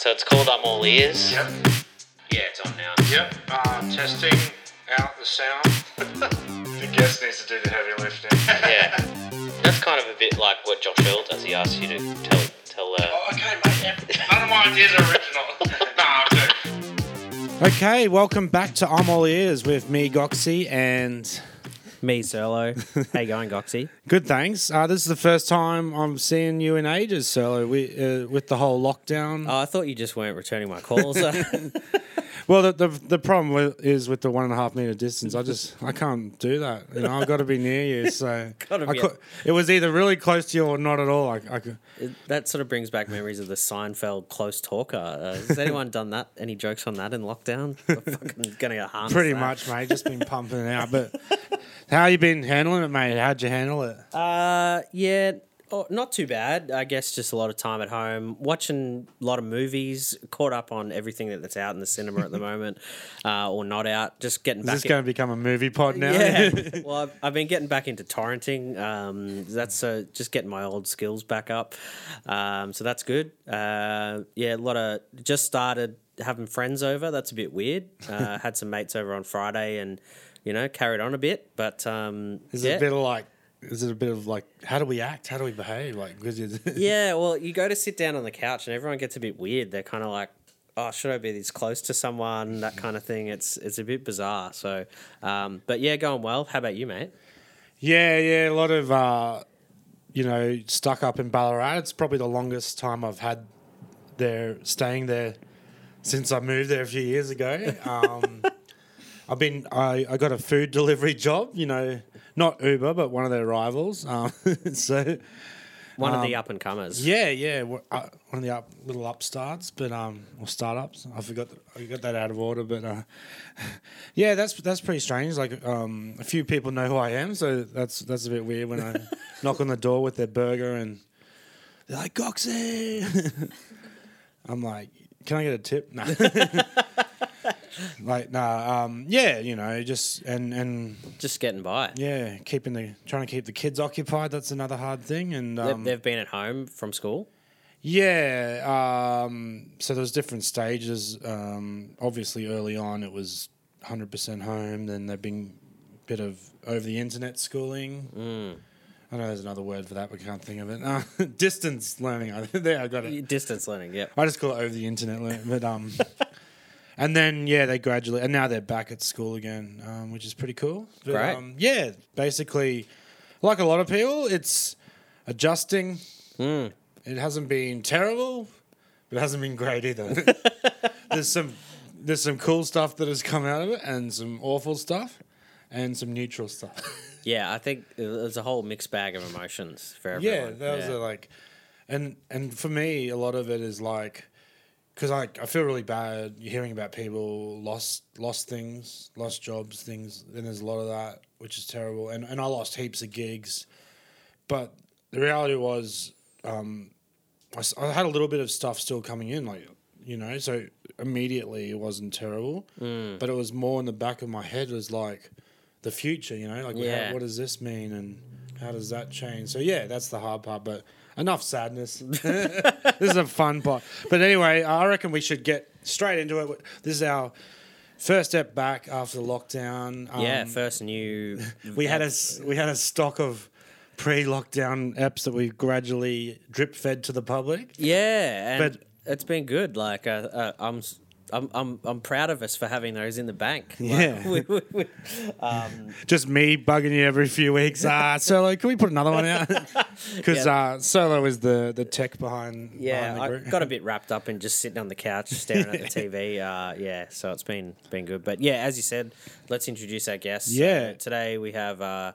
so it's called I'm All Ears. Yep. Yeah, it's on now. Yep. Uh, testing out the sound. the guest needs to do the heavy lifting. Yeah. That's kind of a bit like what Josh Earl does. He asks you to tell tell. Uh, Oh, okay, mate. None of my ideas are original. no, I'm joking. Okay, welcome back to I'm All Ears with me, Goxie, and Me, Serlo. How you going, Goxie? good thanks. Uh, this is the first time I'm seeing you in ages, Serlo, we, uh, with the whole lockdown. Oh, I thought you just weren't returning my calls. well, the, the the problem with, is with the one and a half meter distance. I just I can't do that. You know, I've got to be near you. So Gotta I be could, it was either really close to you or not at all. I, I could, that sort of brings back memories of the Seinfeld close talker. Uh, has anyone done that? Any jokes on that in lockdown? I'm fucking gonna get harnessed. pretty that. much, mate. Just been pumping it out. But how you been handling it, mate? How'd you handle it? Uh, yeah, oh, not too bad. I guess just a lot of time at home, watching a lot of movies, caught up on everything that- that's out in the cinema at the moment, uh, or not out. Just getting Is back. this in- going to become a movie pod now? Yeah. well, I've, I've been getting back into torrenting. Um, that's uh, just getting my old skills back up. Um, so that's good. Uh, yeah, a lot of just started having friends over. That's a bit weird. Uh, had some mates over on Friday and you know carried on a bit. But um, Is yeah. it a bit of like? Is it a bit of like? How do we act? How do we behave? Like, yeah, well, you go to sit down on the couch and everyone gets a bit weird. They're kind of like, "Oh, should I be this close to someone?" That kind of thing. It's it's a bit bizarre. So, um, but yeah, going well. How about you, mate? yeah, yeah, a lot of uh, you know stuck up in Ballarat. It's probably the longest time I've had there, staying there since I moved there a few years ago. Um, I've been I, I got a food delivery job. You know, not Uber, but one of their rivals. Um, so One of the up and comers. Yeah, yeah, uh, one of the up, little upstarts, but um, or startups. I forgot, I got that out of order, but uh, yeah, that's that's pretty strange. Like, um, a few people know who I am, so that's that's a bit weird when I knock on the door with their burger and they're like, "Goxie," I'm like, "Can I get a tip?" No. like, nah, um, yeah, you know, just and and Just getting by. yeah, keeping the trying to keep the kids occupied. That's another hard thing, and um, They've been at home from school. Yeah. Um, so there's different stages. Um, obviously, early on, it was 100% home. Then they've been a bit of over the internet schooling. I know there's another word for that, but I can't think of it. Uh, distance learning. There, I got it. Distance learning, yep. I just call it over the internet learning. But um, and then yeah, they gradually and now they're back at school again, um, which is pretty cool. But, Great. Um, yeah, basically, like a lot of people, it's adjusting. It hasn't been terrible, but it hasn't been great either. there's some there's some cool stuff that has come out of it, and some awful stuff, and some neutral stuff. Yeah, I think there's a whole mixed bag of emotions for everyone. yeah, that was like, and and for me, a lot of it is like, because I I feel really bad hearing about people lost lost things, lost jobs, things. And there's a lot of that, which is terrible. And and I lost heaps of gigs, but the reality was, um, I, I had a little bit of stuff still coming in, like you know, so immediately it wasn't terrible, but it was more in the back of my head was like the future, you know, like how- what does this mean and how does that change? So yeah, that's the hard part, but enough sadness. this is a fun part. But anyway, I reckon we should get straight into it. This is our first step back after the lockdown. Um, yeah, first new. we had a we had a stock of pre-lockdown apps that we gradually drip fed to the public. Yeah, and But- it's been good. Like, uh, uh, I'm. I'm, I'm, I'm proud of us for having those in the bank. Like, Yeah. we- we- we- um, Just me bugging you every few weeks. Ah, Solo, can we put another one out? Because Yeah. uh, Solo is the the tech behind. yeah, behind I got a bit wrapped up in just sitting on the couch staring at the TV. Uh, yeah, so it's been been good. But yeah, as you said, let's introduce our guests. Yeah. So today we have uh,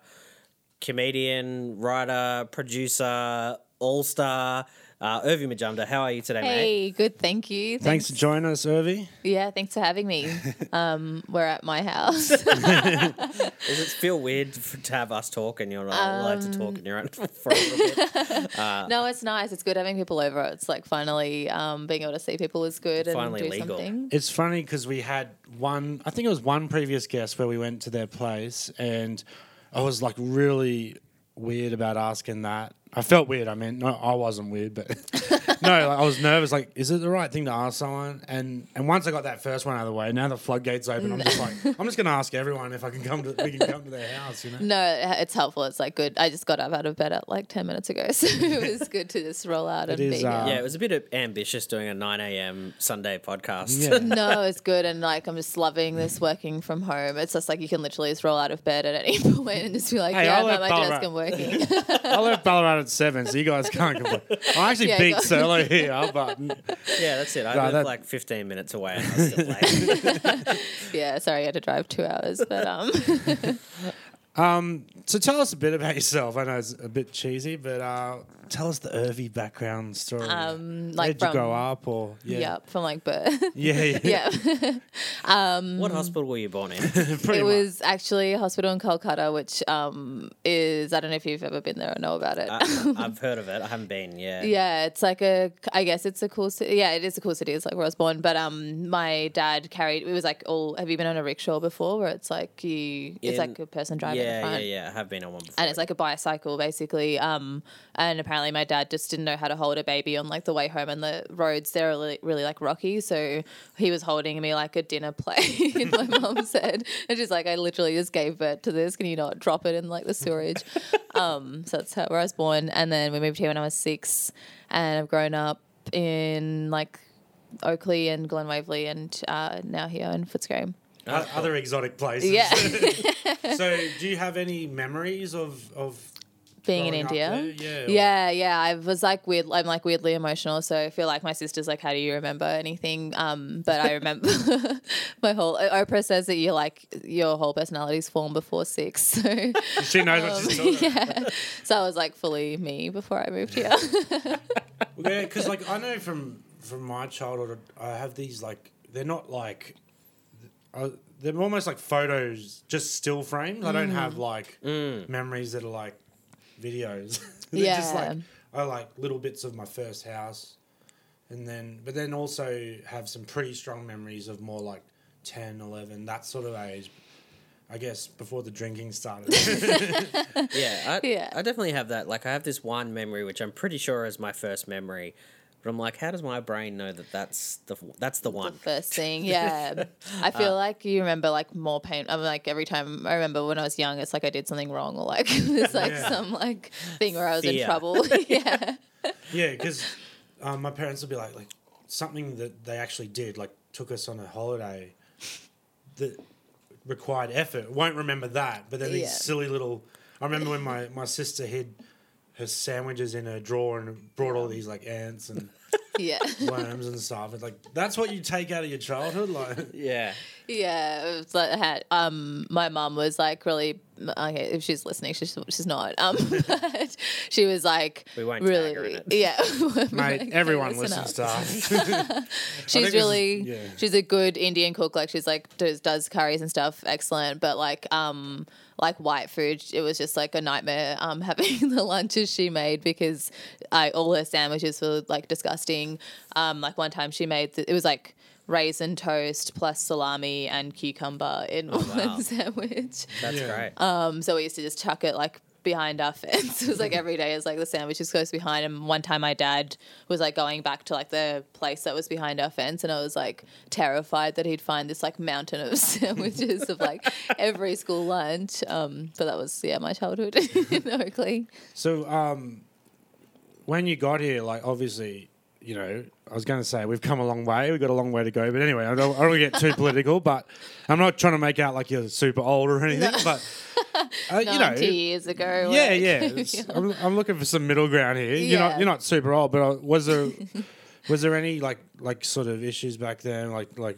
comedian, writer, producer, all star, uh, Urvi Majumdar. How are you today, mate? Hey, good. Thank you. Thanks for joining us, Urvi. Yeah, thanks for having me. Um, we're at my house. Does it feel weird f- to have us talk and you're not allowed to Um, talk and you're on for a little bit? no, it's nice. It's good having people over. It's like finally um, being able to see people is good Finally and do legal. something. It's funny because we had one, I think it was one previous guest where we went to their place and I was like really weird about asking that. I felt weird. I mean, no, I wasn't weird, but no, like, I was nervous. Like, is it the right thing to ask someone? And and once I got that first one out of the way, now the floodgates open. I'm just like, I'm just gonna ask everyone if I can come to we can come to their house. You know. No, it's helpful. It's like good. I just got up out of bed at like 10 minutes ago. So it was good to just roll out It and is, be uh, here. Yeah, it was a bit ambitious doing a 9 a.m. Sunday podcast. Yeah. No, it's good. And like, I'm just loving this working from home. It's just like you can literally just roll out of bed at any point and just be like, Hey, yeah, I'll I'm at my Barbara- desk and working. I left Ballarat at seven, so you guys can't complain. I actually Yeah, beat go- Solo here, but Yeah, that's it. I No, live that- like 15 minutes away and I was still late. yeah, sorry, I had to drive two hours. But um, so tell us a bit about yourself. I know it's a bit cheesy, but uh, tell us the Urvi background story. Um, like Where'd you grow up, or yeah. yeah, from like birth. yeah, yeah, yeah. what hospital were you born in? it much. was actually a hospital in Kolkata, which um, is, I don't know if you've ever been there or know about it. I, I've heard of it. I haven't been. Yeah. Yeah, it's like a. I guess it's a cool city. Yeah, it is a cool city. It's like where I was born. But um, my dad carried. It was like all. Have you been on a rickshaw before? Where it's like you. It's Yeah, like a person driving in Yeah, yeah, front. yeah. I have been on one before. And it's like a bicycle, basically. Um, and apparently my dad just didn't know how to hold a baby on like the way home, and the roads there are really, really like rocky. So he was holding me like a dinner plate. my mom said, and she's like, I literally just gave birth to this. Can you not drop it in like the sewerage? um, so that's how where I was born. And then we moved here when I was six, and I've grown up in like Oakleigh and Glen Waverley, and uh, now here in Footscray. O- other exotic places. Yeah, so, do you have any memories of of being in India. there? Yeah, Yeah, yeah. I was like weird. I'm like weirdly emotional. So I feel like my sister's like, "How do you remember anything?" Um, but I remember my whole. Oprah says that you like your whole personality's formed before six. So She knows what she's talking yeah. So I was like fully me before I moved here. Yeah, because like I know from from my childhood, I have these like they're not like uh, they're almost like photos, just still frames. I don't Mm. have like memories that are like videos. they're just like Yeah. I like little bits of my first house, and then but then also have some pretty strong memories of more like 10, 11, that sort of age. I guess before the drinking started. Yeah, I, Yeah. I definitely have that. Like, I have this one memory, which I'm pretty sure is my first memory. But I'm like, how does my brain know that that's the that's the one? First thing, yeah. I feel like you remember like more pain. I'm like every time I remember when I was young, it's like I did something wrong or like it's like Yeah. some like thing where I was in trouble. yeah. Yeah, because um, my parents would be like, like something that they actually did, like took us on a holiday that required effort. Won't remember that, but then these Yeah. silly little. I remember when my, my sister hid her sandwiches in her drawer and brought all these like ants and Yeah. worms and stuff. It's like that's what you take out of your childhood, like. Yeah. Yeah, it was like I had um my mum was like really okay if she's listening she's she's not um but she was like We won't tag really her in it. yeah Mate, everyone listen listens up. to us. she's think this is- really yeah. she's a good Indian cook like she's like does does curries and stuff excellent but like um like white food it was just like a nightmare um having the lunches she made because I all her sandwiches were like disgusting um like one time she made th- it was like raisin toast plus salami and cucumber in wow. one sandwich That's Yeah. great. um, so we used to just chuck it like behind our fence. It was like every day is like the sandwich just goes behind. And one time my dad was like going back to like the place that was behind our fence, and I was like terrified that he'd find this like mountain of sandwiches of like every school lunch. Um, but that was yeah my childhood in Oakleigh. So, um, when you got here, like obviously, you know, I was going to say we've come a long way. We've got a long way to go. But anyway, I don't, I don't want to get too political. But I'm not trying to make out like you're super old or anything. But uh, you know, years ago. yeah, like- yeah. I'm, I'm looking for some middle ground here. You're not you're not super old, but uh, was there was there any like like sort of issues back then, like like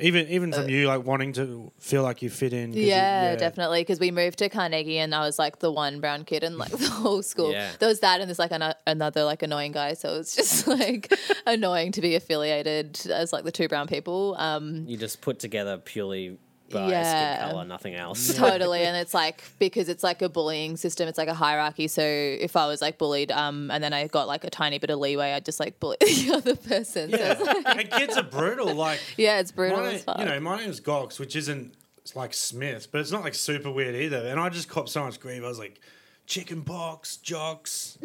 even even from you like wanting to feel like you fit in? 'cause you- Yeah, definitely. Because we moved to Carnegie, and I was like the one brown kid in like the whole school. Yeah. There was that, and there's like an, another like annoying guy. So it's just like annoying to be affiliated as like the two brown people. Um, You just put together purely by Yeah. skin color, nothing else. totally, and it's like because it's like a bullying system. It's like a hierarchy. So if I was like bullied, um, and then I got like a tiny bit of leeway, I'd just like bully the other person. So like- Yeah. and kids are brutal. Like yeah, it's brutal my, as fuck. you know, my name's Gox, which isn't like Smith, but it's not like super weird either. And I just copped so much grief. I was like, chicken pox, jocks.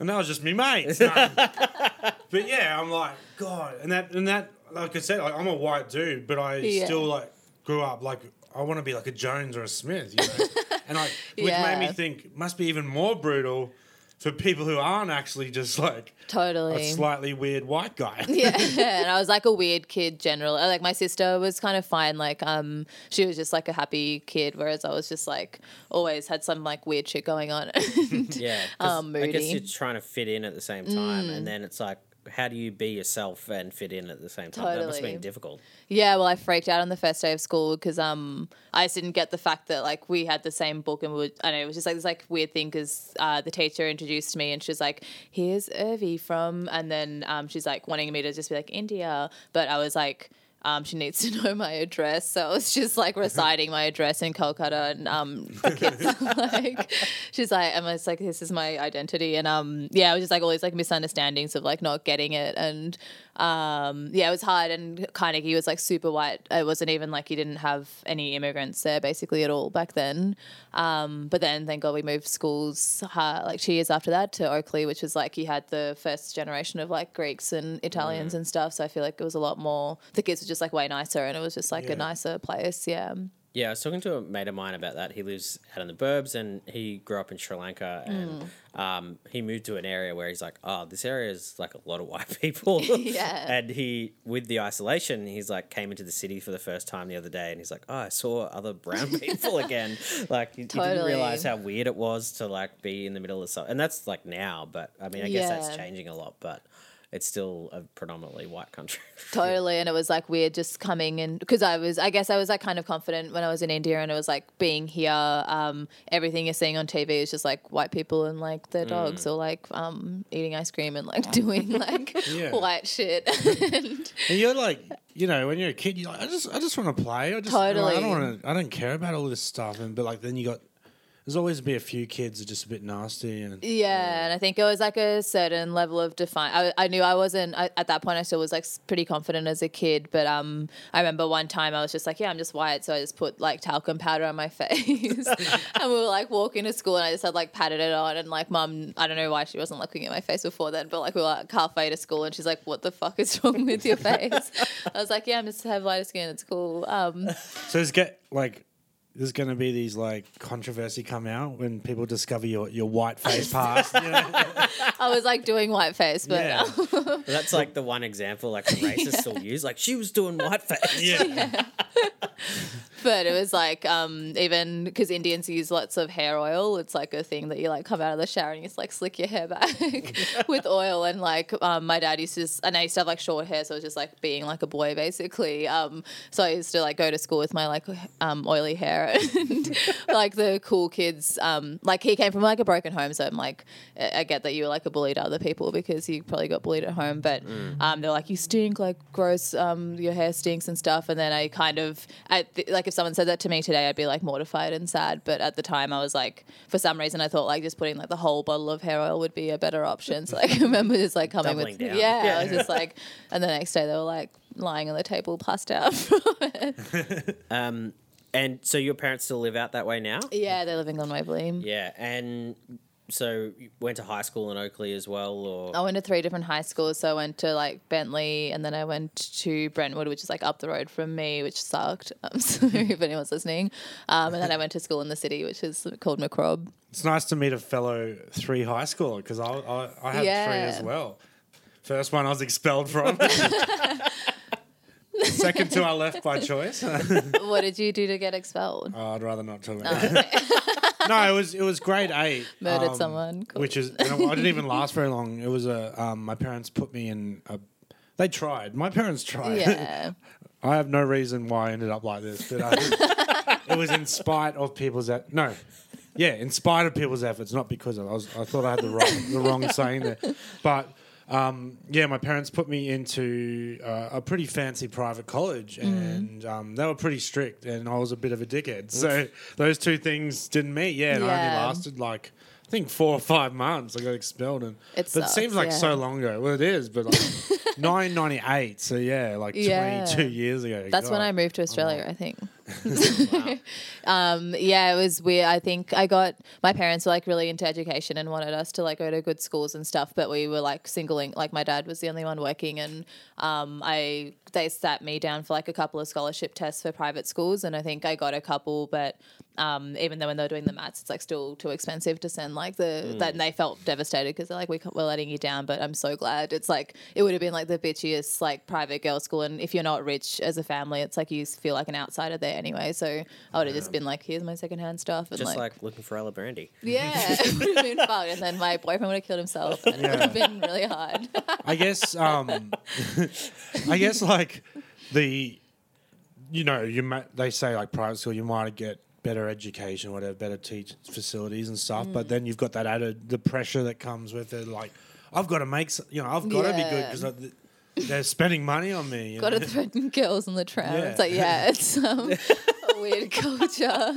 and that was just me mates. No. but yeah, I'm like, God, and that and that, like I said, like, I'm a white dude, but I Yeah. still like grew up like I want to be like a Jones or a Smith, you know, and like which made me think must be even more brutal for people who aren't actually just like totally a slightly weird white guy. yeah, and I was like a weird kid generally. Like my sister was kind of fine. Like um, she was just like a happy kid, whereas I was just like always had some like weird shit going on. Yeah, Um, I guess you're trying to fit in at the same time, and then it's like, how do you be yourself and fit in at the same time? That must have been difficult. Yeah, well, I freaked out on the first day of school because um, I just didn't get the fact that like we had the same book and we would, I know it was just like this like weird thing because uh, the teacher introduced me and she was like, "Here's Urvi from," and then um, she's like wanting me to just be like India, but I was like. Um, she needs to know my address, so I was just like reciting my address in Kolkata, and um, kids. Like, she's like, and I was like, this is my identity, and um, yeah, it was just like all these like misunderstandings of like not getting it, and um, yeah, it was hard. And Carnegie was like super white. It wasn't even like you didn't have any immigrants there basically at all back then. Um, but then thank God we moved schools uh, like two years after that to Oakleigh, which was like you had the first generation of like Greeks and Italians and stuff. So I feel like it was a lot more. The kids were just like way nicer, and it was just like Yeah. a nicer place. Yeah. Yeah, I was talking to a mate of mine about that. He lives out in the burbs and he grew up in Sri Lanka and Mm. um, he moved to an area where he's like, oh, this area is like a lot of white people. Yeah. And he, with the isolation, he's like came into the city for the first time the other day and he's like, oh, I saw other brown people again. Like, he, he didn't realize how weird it was to like be in the middle of so And that's like now, but I mean, I guess that's changing a lot, but it's still a predominantly white country. Totally, and it was like weird just coming in because I was, I guess I was like kind of confident when I was in India, and it was like being here. Um, everything you're seeing on TV is just like white people and like their dogs, or like um, eating ice cream and like doing like Yeah. white shit. and, And you're like, you know, when you're a kid, you're like, I just, I just want to play. I just, I don't want to, I don't care about all this stuff. And but like, then you got, there's always be a few kids that are just a bit nasty and yeah, and I think it was like a certain level of define. I, I knew I wasn't I, at that point. I still was like pretty confident as a kid, but um, I remember one time I was just like, yeah, I'm just white, so I just put like talcum powder on my face, and we were like walking to school, and I just had like patted it on, and like mum, I don't know why she wasn't looking at my face before then, but like we were like halfway to school, and she's like, what the fuck is wrong with your face? I was like, yeah, I'm just have lighter skin. It's cool. Um, So there's get like there's going to be these like controversy come out when people discover your, your white face past. you know? I was like doing white face, but Yeah. Um, That's like the one example like the racists still use. Like she was doing whiteface. yeah. But it was like um, even because Indians use lots of hair oil. It's like a thing that you like come out of the shower and you just like slick your hair back with oil. And like um, my dad used to, just, and I used to have like short hair, so it was just like being like a boy basically. Um, so I used to like go to school with my like um, oily hair and like the cool kids. Um, like he came from like a broken home, so I'm like I get that you were like a bully to other people because you probably got bullied at home. But um, they're like you stink, like gross. Um, your hair stinks and stuff. And then I kind of at the, like if someone said that to me today, I'd be like mortified and sad. But at the time, I was like, for some reason, I thought like just putting like the whole bottle of hair oil would be a better option. So like, I remember just like coming Doubling with down. yeah, Yeah. I was just like, and the next day they were like lying on the table, passed out. Um, and so your parents still live out that way now? yeah, they're living on Waverley. Yeah, and so you went to high school in Oakleigh as well, or I went to three different high schools. So I went to like Bentleigh, and then I went to Brentwood, which is like up the road from me, which sucked. Um, so if anyone's listening, um, and then I went to school in the city, which is called Macrob. It's nice to meet a fellow three high schooler because I, I, I had three as well. First one I was expelled from. Second to our left by choice. what did you do to get expelled? Oh, I'd rather not talk about it. no, it was it was grade eight. Murdered um, someone. Cool. Which is and I didn't even last very long. It was a um, my parents put me in a. They tried. My parents tried. yeah, I have no reason why I ended up like this, but uh, it was in spite of people's e- no, yeah, in spite of people's efforts, not because of. I was I thought I had the wrong the wrong saying there, but um, yeah, my parents put me into uh, a pretty fancy private college, and um, they were pretty strict, and I was a bit of a dickhead. So those two things didn't meet. Yeah, and I only lasted like. I think four or five months. I got expelled, and It but it seems like yeah. so long ago. Well, it is, but like nine ninety eight. So yeah, like Yeah. twenty two years ago. that's when I moved to Australia. I think. um, yeah, it was weird. I think I got my parents were like really into education and wanted us to like go to good schools and stuff, but we were like singling. Like my dad was the only one working, and um, I they sat me down for like a couple of scholarship tests for private schools, and I think I got a couple, but um, even though when they're doing the maths, it's like still too expensive to send like the that and they felt devastated because they're like we, ca- we're letting you down. But I'm so glad it's like it would have been like the bitchiest like private girls school, and if you're not rich as a family, it's like you feel like an outsider there anyway. So I would have just been like, here's my secondhand stuff, and Just like, like, looking for Ella Brandy. yeah, it would have been fun. And then my boyfriend would have killed himself, and it would have been really hard. I guess um I guess like the you know, you ma- they say like private school you might get better education, whatever, better teach facilities and stuff, Mm. but then you've got that added the pressure that comes with it like I've got to make you know, I've got to be good Yeah. because they're spending money on me. you Got to threaten girls on the tram. Yeah. It's like, yeah, it's um, weird culture.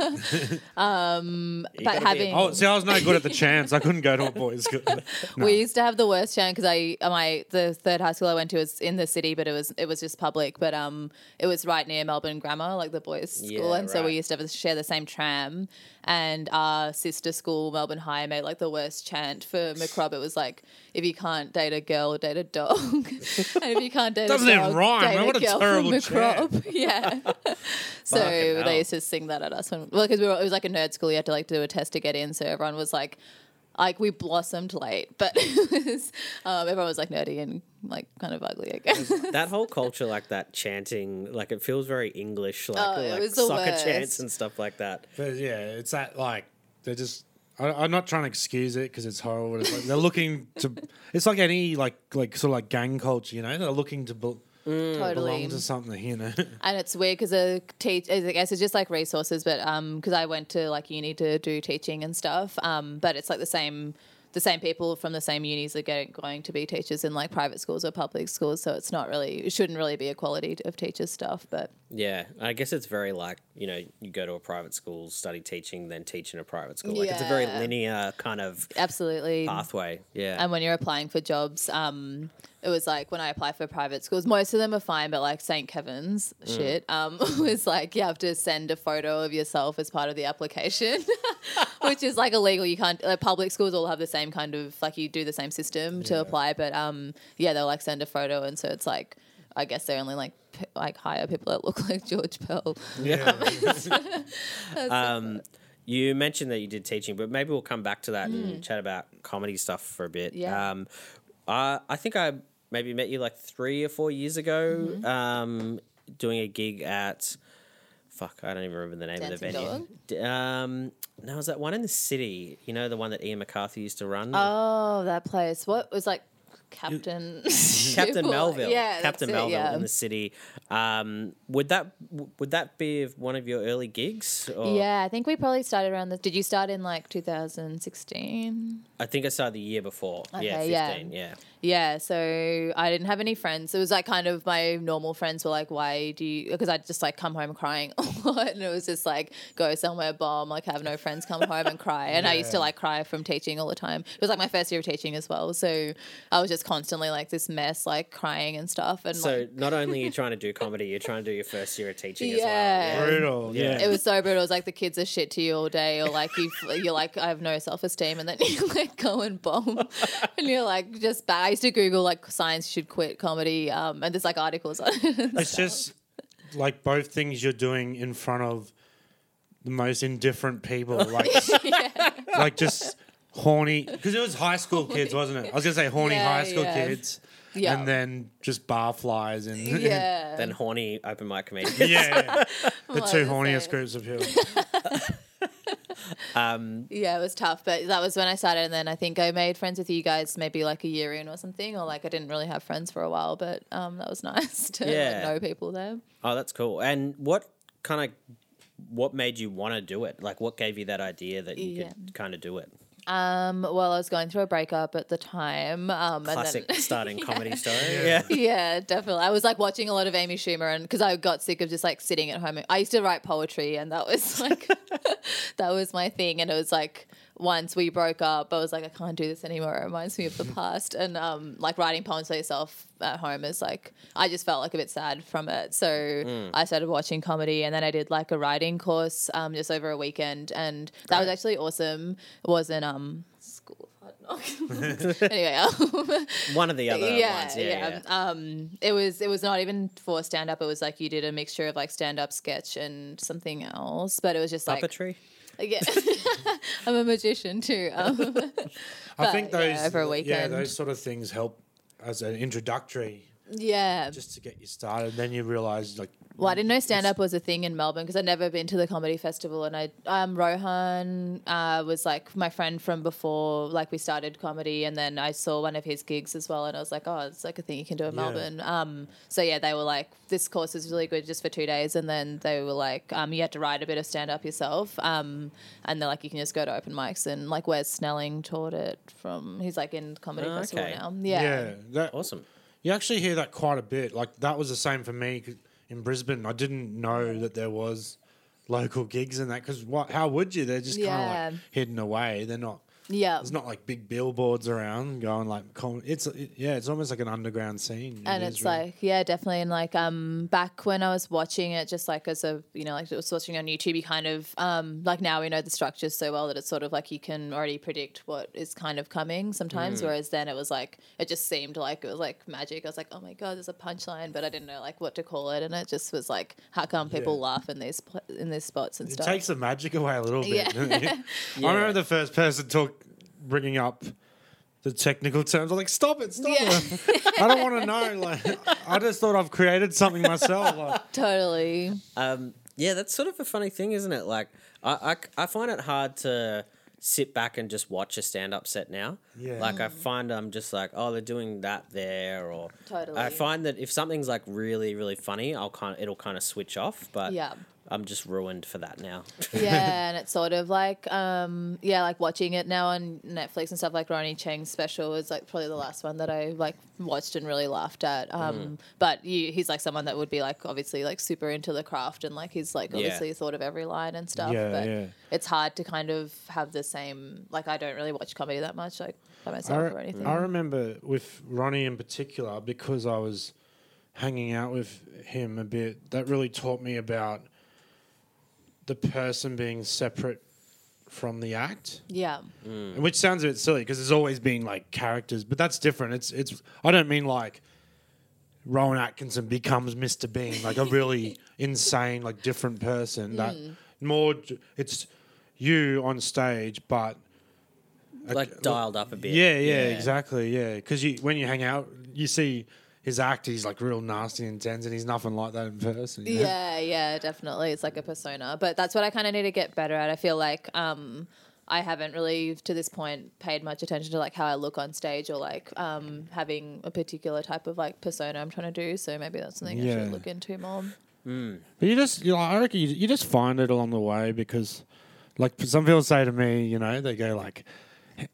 Um, but a having Oh, see, I was no good at the chance. I couldn't go to a boys' school. No. We used to have the worst chant because I uh, my the third high school I went to was in the city, but it was it was just public. But um, it was right near Melbourne Grammar, like the boys' school, Yeah, and so we used to share the same tram. And our sister school, Melbourne High, made like the worst chant for Macrob. It was like, if you can't date a girl, date a dog, and if you can't date Doesn't a dog, rhyme, date man. a What a girl terrible from chant. Macrob. Yeah. so. They used to sing that at us when well because we were, it was like a nerd school. You had to like do a test to get in, so everyone was like like we blossomed late, but it was, um, everyone was like nerdy and like kind of ugly, I guess. That whole culture, like that chanting, like it feels very English, like, Oh, like soccer worst. chants and stuff like that. But yeah, it's that like they're just. I, I'm not trying to excuse it because it's horrible. It's like they're looking to. It's like any like like sort of like gang culture, you know. They're looking to be, totally. belong to something, you know. And it's weird because a teach, I guess it's just like resources, but um, because I went to like uni to do teaching and stuff, um, but it's like the same. The same people from the same unis are getting, going to be teachers in like private schools or public schools, so it's not really, it shouldn't really be equality of teachers stuff. But Yeah, I guess it's very like you know you go to a private school, study teaching, then teach in a private school. Like it's a very linear kind of absolutely, pathway. Yeah, And when you're applying for jobs, um, it was like when I apply for private schools, most of them are fine, but like St. Kevin's shit um, was like you have to send a photo of yourself as part of the application, which is like illegal. You can't. Like, public schools all have the same kind of like you do the same system to Yeah. apply, but um, yeah, they'll like send a photo, and so it's like. I guess they're only like like hire people that look like George Pell. yeah. Um, you mentioned that you did teaching, but maybe we'll come back to that and chat about comedy stuff for a bit. Mm. Yeah. Um, I I think I maybe met you like three or four years ago, Mm-hmm. um, doing a gig at. Fuck, I don't even remember the name of the venue. D- Um, no, was that one in the city? You know, the one that Ian McCarthy used to run. Oh, that place. What was like Captain Captain Melville. Yeah, Captain that's it, Melville yeah. in the city. Um, would that would that be one of your early gigs? Or Yeah, I think we probably started around the. Did you start in like 2016? I think I started the year before. yeah, Okay, yeah. fifteen. Yeah. Yeah, so I didn't have any friends. It was like kind of my normal friends were like, "Why do you?" Because I'd just like come home crying a lot, and it was just like go somewhere bomb, like have no friends, come home and cry. And I used to like cry from teaching all the time. It was like my first year of teaching as well, so I was just constantly like this mess, like crying and stuff. And So like, not only are you trying to do comedy, you're trying to do your first year of teaching as Yeah. well. Brutal. Yeah. Yeah. it was so brutal. It was like the kids are shit to you all day, or like you, you're like I have no self esteem, and then you like go and bomb, and you're like just bad. I used to Google like science should quit comedy, um, and there's like articles on it. It's stuff. just like both things you're doing in front of the most indifferent people, like like just horny. Because it was high school kids, wasn't it? I was gonna say horny Yeah, high school yeah. kids, Yeah. and then just barflies and yeah. Then horny open mic comedians. yeah, yeah. the Well, two I horniest saying. groups of people. Um, yeah, it was tough, but that was when I started, and then I think I made friends with you guys maybe like a year in or something, or like I didn't really have friends for a while, but um, that was nice to like, Yeah. know people there. oh, that's cool. And what kind of what made you want to do it? Like, what gave you that idea that you Yeah. could kind of do it? Um, well, I was going through a breakup at the time. Um, Classic and then, starting Yeah. comedy story. Yeah. yeah, definitely. I was like watching a lot of Amy Schumer, and because I got sick of just like sitting at home. I used to write poetry, and that was like that was my thing. And it was like once we broke up, I was like, I can't do this anymore. It reminds me of the past. And um, like writing poems for yourself at home is like, I just felt like a bit sad from it. So I started watching comedy and then I did like a writing course um, just over a weekend. And that was actually awesome. It wasn't um, school of hard knocks. anyway, um, One of the other yeah, ones. Yeah. yeah. yeah. Um, it was it was not even for stand up. It was like you did a mixture of like stand up, sketch, and something else. But it was just like Puppetry. Yeah. I'm a magician too. Um, I think but, yeah, those over a Yeah, those sort of things help as an introductory, yeah. just to get you started. And Then you realize like Well, I didn't know stand up was a thing in Melbourne because I'd never been to the comedy festival. And I, um, Rohan uh, was like my friend from before, like we started comedy, and then I saw one of his gigs as well, and I was like, oh, it's like a thing you can do in Yeah. Melbourne. Um, so yeah, they were like, this course is really good just for two days, and then they were like, um, you had to write a bit of stand up yourself, um, and they're like, you can just go to open mics, and like Wes Snelling taught it from, he's like in comedy Oh, festival okay. now. yeah, Yeah. that Awesome. You actually hear that quite a bit. Like that was the same for me in Brisbane. I didn't know that there was local gigs and that because what? How would you? They're just kind of Yeah. like hidden away. They're not. Yeah. There's not like big billboards around going like. Com- it's it, yeah. It's almost like an underground scene. And it's really. like yeah definitely and like um back when i was watching it just like as a you know like I was watching on youtube you kind of um like now we know the structures so well that it's sort of like you can already predict what is kind of coming sometimes whereas then it was like it just seemed like it was like magic i was like oh my god there's a punchline but i didn't know like what to call it and it just was like how come people Yeah. laugh in these pl- in these spots and It stuff It takes the magic away a little bit. Yeah. I remember the first person talk bringing up the technical terms. I'm like, stop it, stop Yeah. it. I don't want to know. Like, I just thought I've created something myself. Like, totally Um, yeah, that's sort of a funny thing, isn't it? Like, I, I, I find it hard to sit back and just watch a stand up set now. Yeah. Like, I find I'm just like, oh, they're doing that there, or Totally. I find that if something's like really, really funny, I'll kind of, it'll kind of switch off. But Yeah. I'm just ruined for that now. yeah, and it's sort of like um yeah, like watching it now on Netflix and stuff like Ronny Chieng's special is like probably the last one that I like watched and really laughed at. Um Mm-hmm. but you, he's like someone that would be like obviously like super into the craft and like he's like Yeah. obviously thought of every line and stuff. Yeah, but yeah. it's hard to kind of have the same like I don't really watch comedy that much like by myself re- or anything. I remember with Ronnie in particular, because I was hanging out with him a bit, that really taught me about the person being separate from the act. yeah. Mm. And Which sounds a bit silly because there's always been like characters, but that's different. It's it's. I don't mean like Rowan Atkinson becomes Mr. Bean, like a really insane, like different person. That mm. more, it's you on stage, but like dialed up a bit. yeah, yeah, exactly, yeah. Because you when you hang out, you see his act. He's like real nasty, and intense, and he's nothing like that in person. you know? Yeah, yeah, definitely. It's like a persona, but that's what I kind of need to get better at. I feel like um, I haven't really, to this point, paid much attention to like how I look on stage or like um, having a particular type of like persona I'm trying to do. So maybe that's something I Yeah. should look into more. But you just, you know, I reckon you, you just find it along the way because, like, some people say to me, you know, they go like,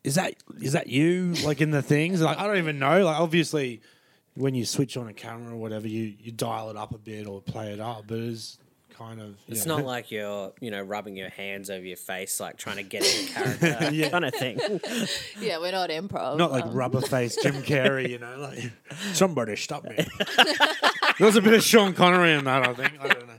"Is that is that you?" Like in the things, like I don't even know. Like obviously, when you switch on a camera or whatever, you you dial it up a bit or play it up, but it's kind of It's yeah. not like you're, you know, rubbing your hands over your face, like trying to get in character Yeah. kind of thing. Yeah, we're not improv. Not like um, rubber face Jim Carrey, you know, like somebody stop me. there was a bit of Sean Connery in that, I think. I don't know.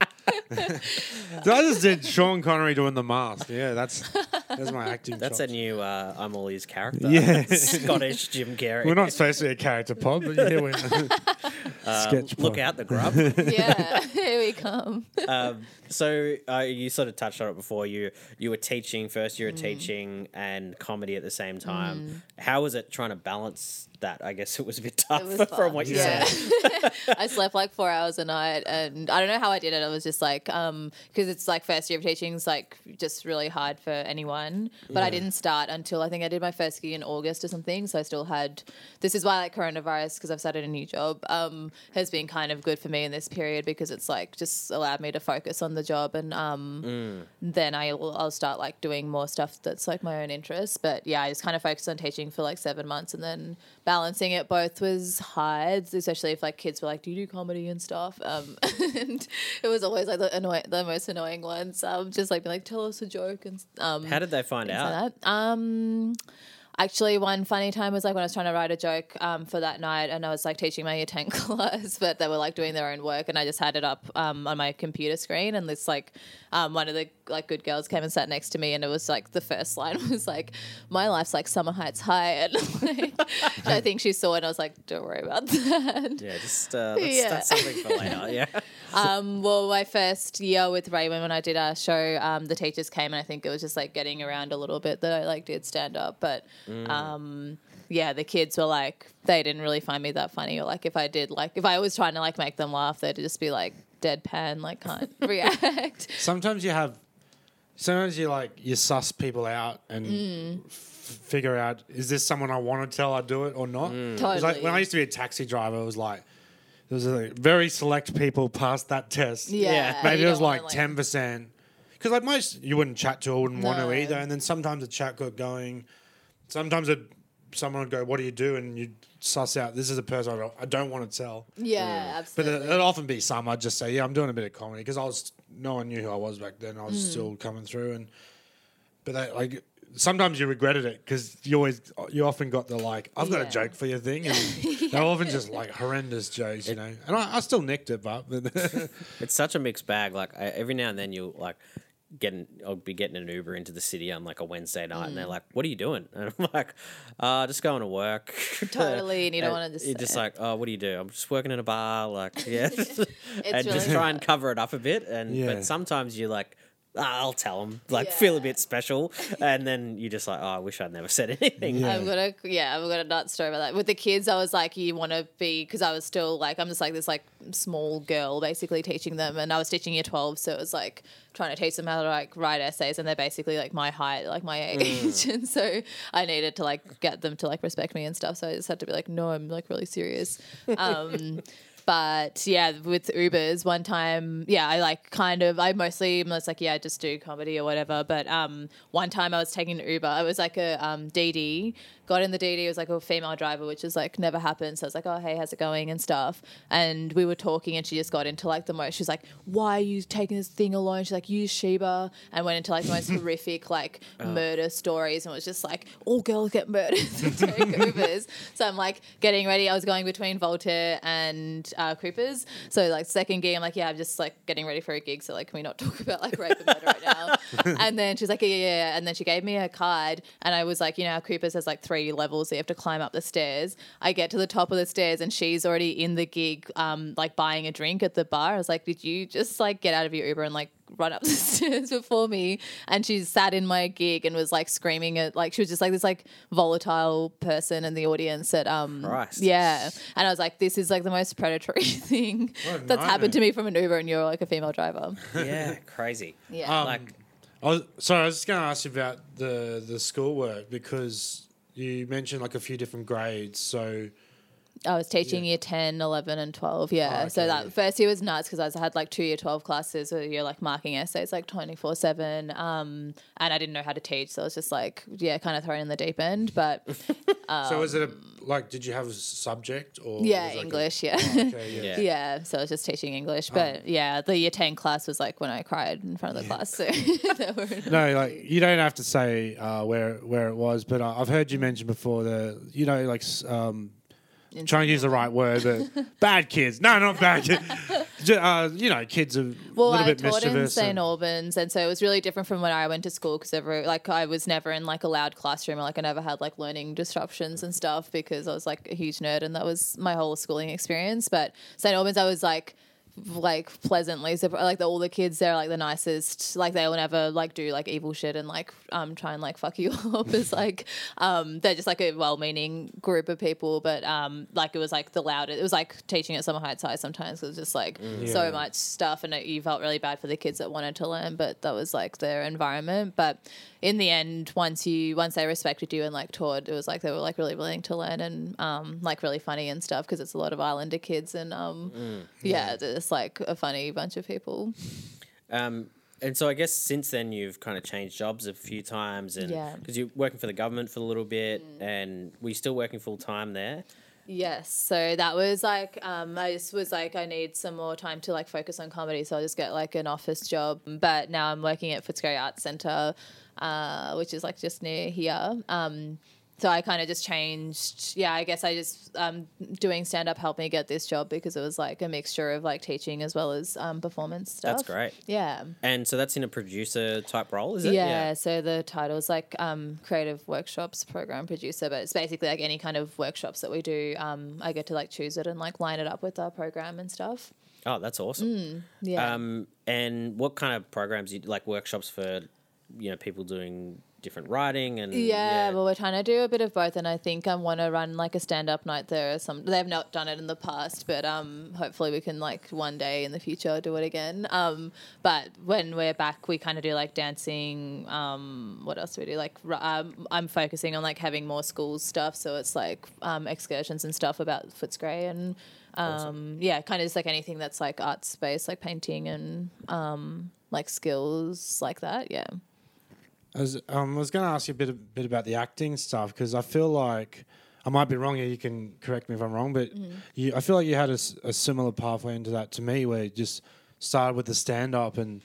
So I just did Sean Connery doing the mask. Yeah, that's that's my acting. That's a new uh, I'm all his character. Yeah. Scottish Jim Carrey. We're not supposed to be a character pod, but yeah, we're Uh, sketch Look pod. out the grub. yeah, here we come. um, so uh, you sort of touched on it before. You you were teaching first. Mm. You were teaching and comedy at the same time. How was it trying to balance that? I guess it was a bit tough from what you yeah. said. I slept like four hours a night, and I don't know how I did it. I was just like, um, because it's like first year of teaching is like just really hard for anyone. But I didn't start until I think I did my first gig in August or something. So I still had. This is why like coronavirus because I've started a new job. Um, has been kind of good for me in this period because it's like just allowed me to focus on the job and um, then I will, I'll start like doing more stuff that's like my own interest. But yeah, I just kind of focused on teaching for like seven months, and then balancing it both was hard, especially if like kids were like, "Do you do comedy and stuff?" Um, and it was always like the annoying, the most annoying ones. Um, just like be like, "Tell us a joke," and um, How did they find out? like that. Um, actually, one funny time was like when I was trying to write a joke um, for that night, and I was like teaching my year ten class, but they were like doing their own work, and I just had it up um, on my computer screen, and this like um, one of the like good girls came and sat next to me, and it was like the first line was like, "My life's like Summer Heights High," and like, I think she saw it, and I was like, "Don't worry about that." Yeah, just uh, that's, Yeah. that's something for later. Yeah. Um, well, my first year with Raymond, when I did our show, um, the teachers came, and I think it was just like getting around a little bit that I like did stand up. But um, yeah, the kids were like, they didn't really find me that funny, or like if I did, like if I was trying to like make them laugh, they'd just be like deadpan, like can't react. Sometimes you have, sometimes you like you suss people out and Mm. f- figure out is this someone I want to tell I do it or not. Mm. 'Cause, like when I used to be a taxi driver, it was like there was like very select people passed that test. Yeah, maybe it was like ten percent. Because like most you wouldn't chat to or wouldn't want No. to either, and then sometimes the chat got going. Sometimes it, someone would go, "What do you do?" and you suss out this is a person I don't, I don't want to tell. Yeah, But absolutely. it, it'd often be some. I'd just say, yeah, I'm doing a bit of comedy because I was no one knew who I was back then. I was Mm. still coming through, and but they, like sometimes you regretted it because you always you often got the like I've got Yeah. a joke for your thing, and they're often just like horrendous jokes, you know. And I, I still nicked it, but It's such a mixed bag. Like I, every now and then you like getting I'll be getting an Uber into the city on like a Wednesday night Mm. and they're like, What are you doing? And I'm like, uh, just going to work. Totally, and you don't wanna just you're just like, Oh, what do you do? I'm just working in a bar, like yeah. and just really try and cover it up a bit. And Yeah. but sometimes you're like "Ah, I'll tell them, like feel a bit special, and then you're just like, oh, I wish I'd never said anything. Yeah. I've got a yeah, I've got a nut story about that. With the kids, I was like, you want to be because I was still like, I'm just like this like small girl basically teaching them, and I was teaching year twelve, so it was like trying to teach them how to like write essays, and they're basically like my height, like my age, and so I needed to like get them to like respect me and stuff. So I just had to be like, no, I'm like really serious. Um, but yeah, with Ubers, one time, yeah, I like kind of, I mostly am like, yeah, I just do comedy or whatever. But um, one time I was taking an Uber, it was like a um, DiDi, got in the DiDi, it was like a female driver, which is like never happened. So I was like, oh, hey, how's it going and stuff. And we were talking and she just got into like the most, she's like, why are you taking this thing alone? She's like, use Shebah and went into like the most horrific like murder stories and was just like, all girls get murdered and take So I'm like getting ready. I was going between Voltaire and uh, Coopers. So like second gig, I'm like, yeah, I'm just like getting ready for a gig. So like, can we not talk about like rape and murder right now? and then she's like, yeah, yeah, yeah. And then she gave me a card, and I was like, you know, Coopers has like three levels. So you have to climb up the stairs. I get to the top of the stairs, and she's already in the gig, um, like buying a drink at the bar. I was like, did you just like get out of your Uber and like run up the stairs before me? And she sat in my gig and was like screaming at like she was just like this like volatile person in the audience that um Christ. yeah. And I was like, this is like the most predatory thing What a that's happened to me from an Uber, and you're like a female driver. yeah, crazy. Yeah. Um, Like I was sorry. I was just going to ask you about the the schoolwork because you mentioned like a few different grades. So I was teaching year 10, 11, and 12. Yeah. Oh, so okay, that first year was nuts because I had like two year 12 classes where you're like marking essays like 24 7. Um, and I didn't know how to teach. So I was just like, yeah, kind of thrown in the deep end. But so was it a, like did you have a subject or Um, yeah, was it like a- English. yeah. Oh, okay, yeah. Yeah. Yeah, so I was just teaching English, Oh. but yeah, the year ten class was like when I cried in front of the class. So No, like you don't have to say uh, where where it was, but I- I've heard you mention before the you know like um, trying to use the right word, but bad kids. No, not bad kids. Uh, you know, kids are a Well, little I bit taught in. St and- Albans, and so it was really different from when I went to school because like I was never in like a loud classroom, or like I never had like learning disruptions and stuff because I was like a huge nerd, and that was my whole schooling experience. But St Albans, I was like like pleasantly surprised. Like the, all the kids there are like the nicest. Like they will never like do like evil shit and like um try and like fuck you up. It's like um they're just like a well-meaning group of people, but um like it was like the loudest. It was like teaching at Summer Heights High sometimes. It was just like so much stuff, and it, you felt really bad for the kids that wanted to learn, but that was like their environment. But in the end, once you once they respected you and like taught, it was like they were like really willing to learn and um like really funny and stuff because it's a lot of Islander kids and um yeah, it's like a funny bunch of people. Um, and so I guess since then you've kind of changed jobs a few times, and Yeah. because you're working for the government for a little bit, and were you still working full time there? Yes, so that was like um, I just was like I need some more time to like focus on comedy, so I'll just get like an office job. But now I'm working at Footscray Arts Centre, uh, which is like just near here. Um, so I kind of just changed. Yeah, I guess I just um, doing stand up helped me get this job because it was like a mixture of like teaching as well as um, performance stuff. That's great. Yeah. And so that's in a producer type role, is it? Yeah, so the title is like um, creative workshops program producer, but it's basically like any kind of workshops that we do. Um, I get to like choose it and like line it up with our program and stuff. Oh, that's awesome. Yeah. Um, and what kind of programs you like workshops for, you know, people doing different writing and yeah, well, we're trying to do a bit of both, and I think I want to run like a stand-up night there. Or some they've not done it in the past, but um, hopefully we can like one day in the future do it again. Um, but when we're back, we kind of do like dancing. Um, what else do we do? Like r- um, I'm focusing on like having more school stuff, so it's like um, excursions and stuff about Footscray and. Um, yeah, kind of just like anything that's like art space, like painting and um, like skills like that. Yeah. I was, um, I was going to ask you a bit, a bit about the acting stuff because I feel like I might be wrong here. You can correct me if I'm wrong, but Mm-hmm. you, I feel like you had a similar pathway into that to me, where you just started with the stand up and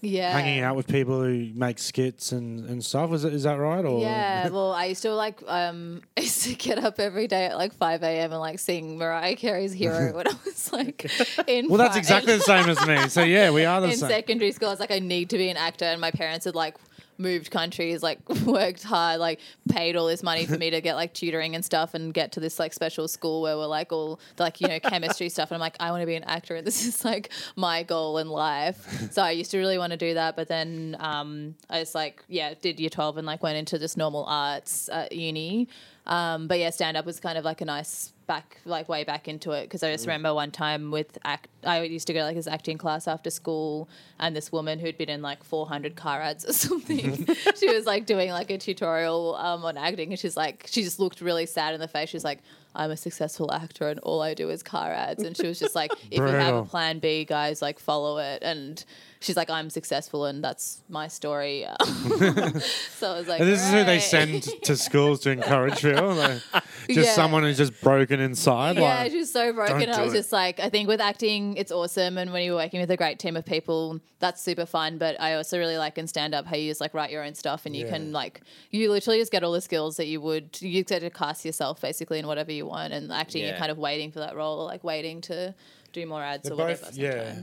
Yeah. hanging out with people who make skits and, and stuff. Is, it, is that right? Or Yeah, well, I used to like um I used to get up every day at like five a.m. and like sing Mariah Carey's "Hero" when I was like in. well, that's exactly the same as me. So yeah, we are the in same. secondary school. I was like, I need to be an actor, and my parents had like moved countries, like worked hard, like paid all this money for me to get like tutoring and stuff, and get to this like special school where we're like all like you know chemistry stuff. And I'm like, I want to be an actor, and this is like my goal in life. So I used to really want to do that, but then um, I just like yeah, did year twelve and like went into just normal arts at uni. Um, but yeah, stand up was kind of like a nice back, like way back into it because I just remember one time with act, I used to go to like this acting class after school, and this woman who'd been in like 400 car ads or something, she was like doing like a tutorial um, on acting, and she's like, she just looked really sad in the face. She's like, I'm a successful actor, and all I do is car ads, and she was just like, if you have a plan B, guys, like follow it, and. She's like, I'm successful, and that's my story. so I was like, And this is who they send to schools to encourage people. Like, just Yeah. someone who's just broken inside. Yeah, like, she's so broken. I was it. just like, I think with acting, it's awesome. And when you're working with a great team of people, that's super fun. But I also really like in stand up how you just like write your own stuff and you Yeah. can like, you literally just get all the skills that you would, you get to cast yourself basically in whatever you want. And acting, Yeah. you're kind of waiting for that role or like waiting to do more ads They're or whatever both- yeah.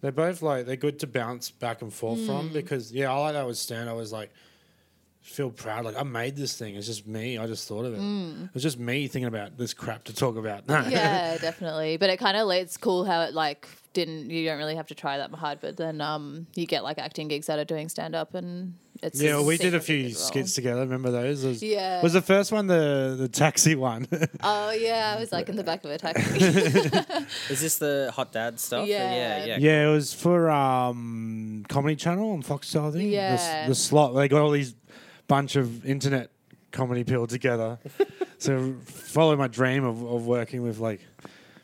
They're both like they're good to bounce back and forth Mm. from because yeah, I like that with stand. I was like feel proud, like I made this thing. It's just me. I just thought of it. It was just me thinking about this crap to talk about. Mm. yeah, definitely. But it kind of it's cool how it like didn't you don't really have to try that hard, but then um you get like acting gigs out of doing stand up and it's Yeah, well, we did a few good skits together. Remember those? Was, Yeah. Was the first one the the taxi one? Oh yeah, I was like in the back of a taxi. Is this the hot dad stuff? Yeah. yeah, yeah. yeah, it was for um Comedy Channel on Foxtel. I think. The Yeah. The, slot. They got all these bunch of internet comedy people together. so follow my dream of, of working with like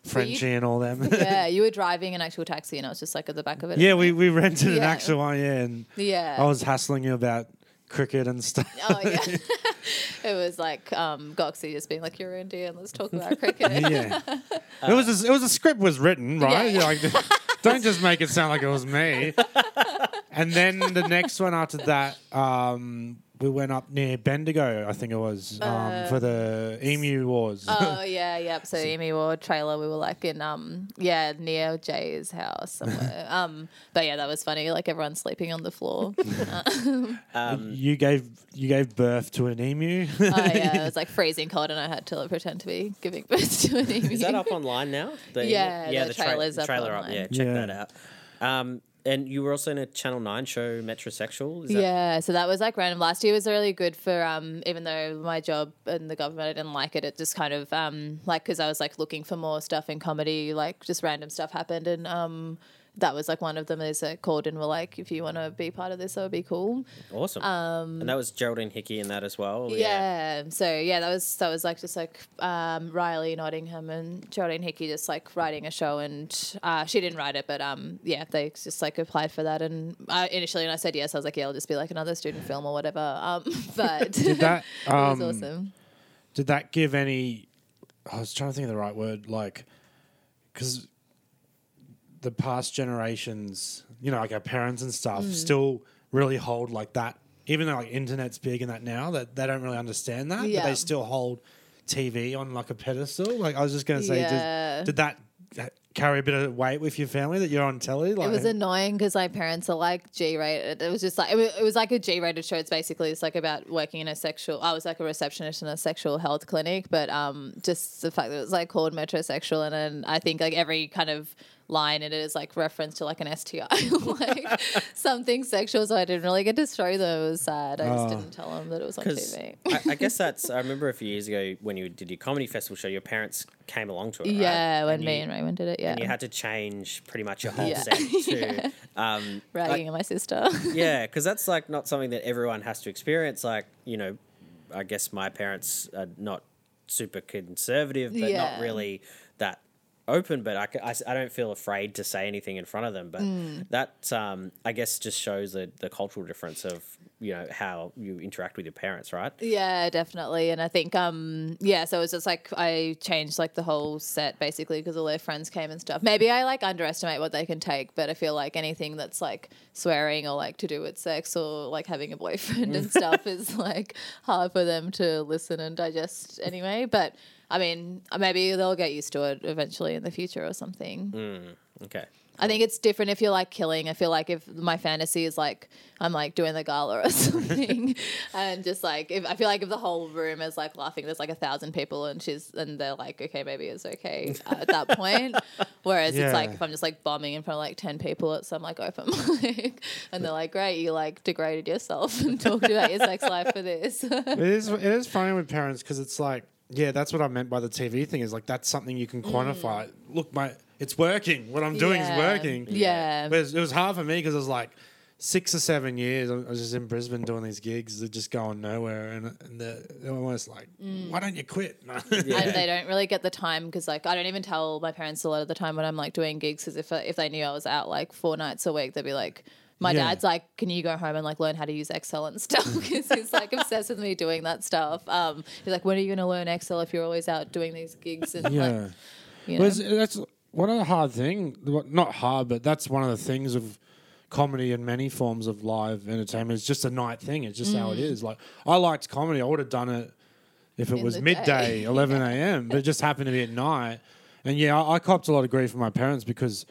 Frenchie and all them. yeah, you were driving an actual taxi, and I was just like at the back of it. Yeah, we, we rented an actual one, yeah, and yeah. I was hassling you about cricket and stuff. oh yeah. it was like um, Goxie just being like, "You're Indian. Let's talk about cricket." yeah, it was a, it was a script was written right. Yeah. Like, don't just make it sound like it was me. and then the next one after that, um, we went up near Bendigo, I think it was, um, for the Emu Wars. Oh yeah, yep. So Emu War trailer, we were like in um yeah near Jay's house somewhere. um, but yeah, that was funny. Like everyone's sleeping on the floor. Um, you gave you gave birth to an emu. Oh yeah, it was like freezing cold, and I had to like, pretend to be giving birth to an emu. Is that up online now? The, Yeah, the tra- trailer's up trailer online. Yeah, check Yeah. that out. Um, and you were also in a Channel Nine show, Metrosexual. Is Yeah, so that was like random. Last year was really good for um, even though my job in the government I didn't like it. It just kind of um, like because I was like looking for more stuff in comedy, like just random stuff happened and um, that was like one of them is that called and were like, if you want to be part of this, that would be cool. Awesome. Um, and that was Geraldine Hickey in that as well. Yeah. So yeah, that was that was like just like um, Riley Nottingham and Geraldine Hickey just like writing a show, and uh, she didn't write it, but um, yeah, they just like applied for that, and I, initially when I said yes, I was like, yeah, it'll just be like another student film or whatever. Um, but Did that it was um, awesome. did that give any? I was trying to think of the right word, like because the past generations, you know, like our parents and stuff, Mm. still really hold like that. Even though like internet's big and that now, that they don't really understand that, but they still hold TV on like a pedestal. Like I was just gonna say, Yeah. did, did that carry a bit of weight with your family that you're on telly? Like, It was annoying because my parents are like G rated. It was just like it was, it was like a G rated show. It's basically it's like about working in a sexual. I was like a receptionist in a sexual health clinic, but um, just the fact that it was like called metrosexual, and then I think like every kind of line and it is like reference to like an STI, like something sexual. So I didn't really get to show them. It was sad. I just Oh. didn't tell them that it was on TV. I, I guess that's. I remember a few years ago when you did your comedy festival show, your parents came along to it. right? Yeah, when me you, and Raymond did it. Yeah, and you had to change pretty much your whole Yeah. set to. Um, like- ragging on my sister. yeah, because that's like not something that everyone has to experience. Like you know, I guess my parents are not super conservative, but Yeah. not really that open. But I I don't feel afraid to say anything in front of them. But Mm. that um, I guess just shows the the cultural difference of you know how you interact with your parents, right? Yeah, definitely. And I think, um, yeah, so it was just like I changed like the whole set basically because all their friends came and stuff. Maybe I like underestimate what they can take, but I feel like anything that's like swearing or like to do with sex or like having a boyfriend and stuff is like hard for them to listen and digest anyway. But I mean, maybe they'll get used to it eventually in the future or something. Okay. I think it's different if you're like killing. I feel like if my fantasy is like I'm like doing the gala or something, and just like if I feel like if the whole room is like laughing, there's like a thousand people, and she's and they're like, okay, maybe it's okay uh, at that point. Whereas it's like if I'm just like bombing in front of like ten people at some like open mic, and they're like, great, you like degraded yourself and talked about your sex life for this. it is it is funny with parents because it's like yeah that's what i meant by the tv thing is like that's something you can quantify. Look my it's working. What i'm doing is Mm. Working. Yeah. but it was, hard for me because it was like six or seven years i was just in brisbane doing these gigs that just going nowhere and, and they're, they're almost like Mm. why don't you quit? And they don't really get the time because like I don't even tell my parents a lot of the time when I'm like doing gigs because if if they knew I was out like four nights a week they'd be like my Yeah. dad's like can you go home and like learn how to use Excel and stuff because he's like obsessed with me doing that stuff um he's like when are you going to learn Excel if you're always out doing these gigs and yeah like you know Well, that's what a hard thing. Not hard, but that's one of the things of comedy and many forms of live entertainment. It's just a night thing. It's just how it is. Like I liked comedy. I would have done it if it Mm. In was midday, day. eleven a.m. But it just happened to be at night. And yeah, I, I copped a lot of grief from my parents because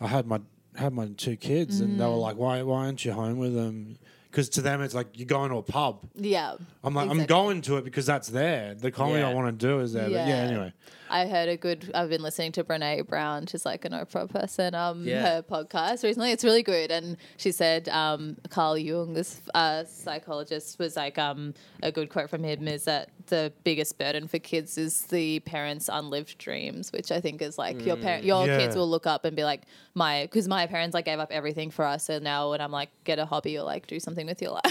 I had my had my two kids, and Mm. they were like, "Why why aren't you home with them?" Because to them, it's like you're going to a pub. yeah I'm like, I'm exactly. going to it because that's there. The comedy I want to do is there. But yeah, Yeah. anyway. I heard a good. I've been listening to Brene Brown. She's like an Oprah person. Um, Yeah. her podcast recently. It's really good. And she said, um, Carl Jung, this uh, psychologist, was like, um, a good quote from him is that the biggest burden for kids is the parents' unlived dreams, which I think is like your parent, your Yeah. kids will look up and be like, my, because my parents like gave up everything for us, and now when I'm like, get a hobby or like do something with your life,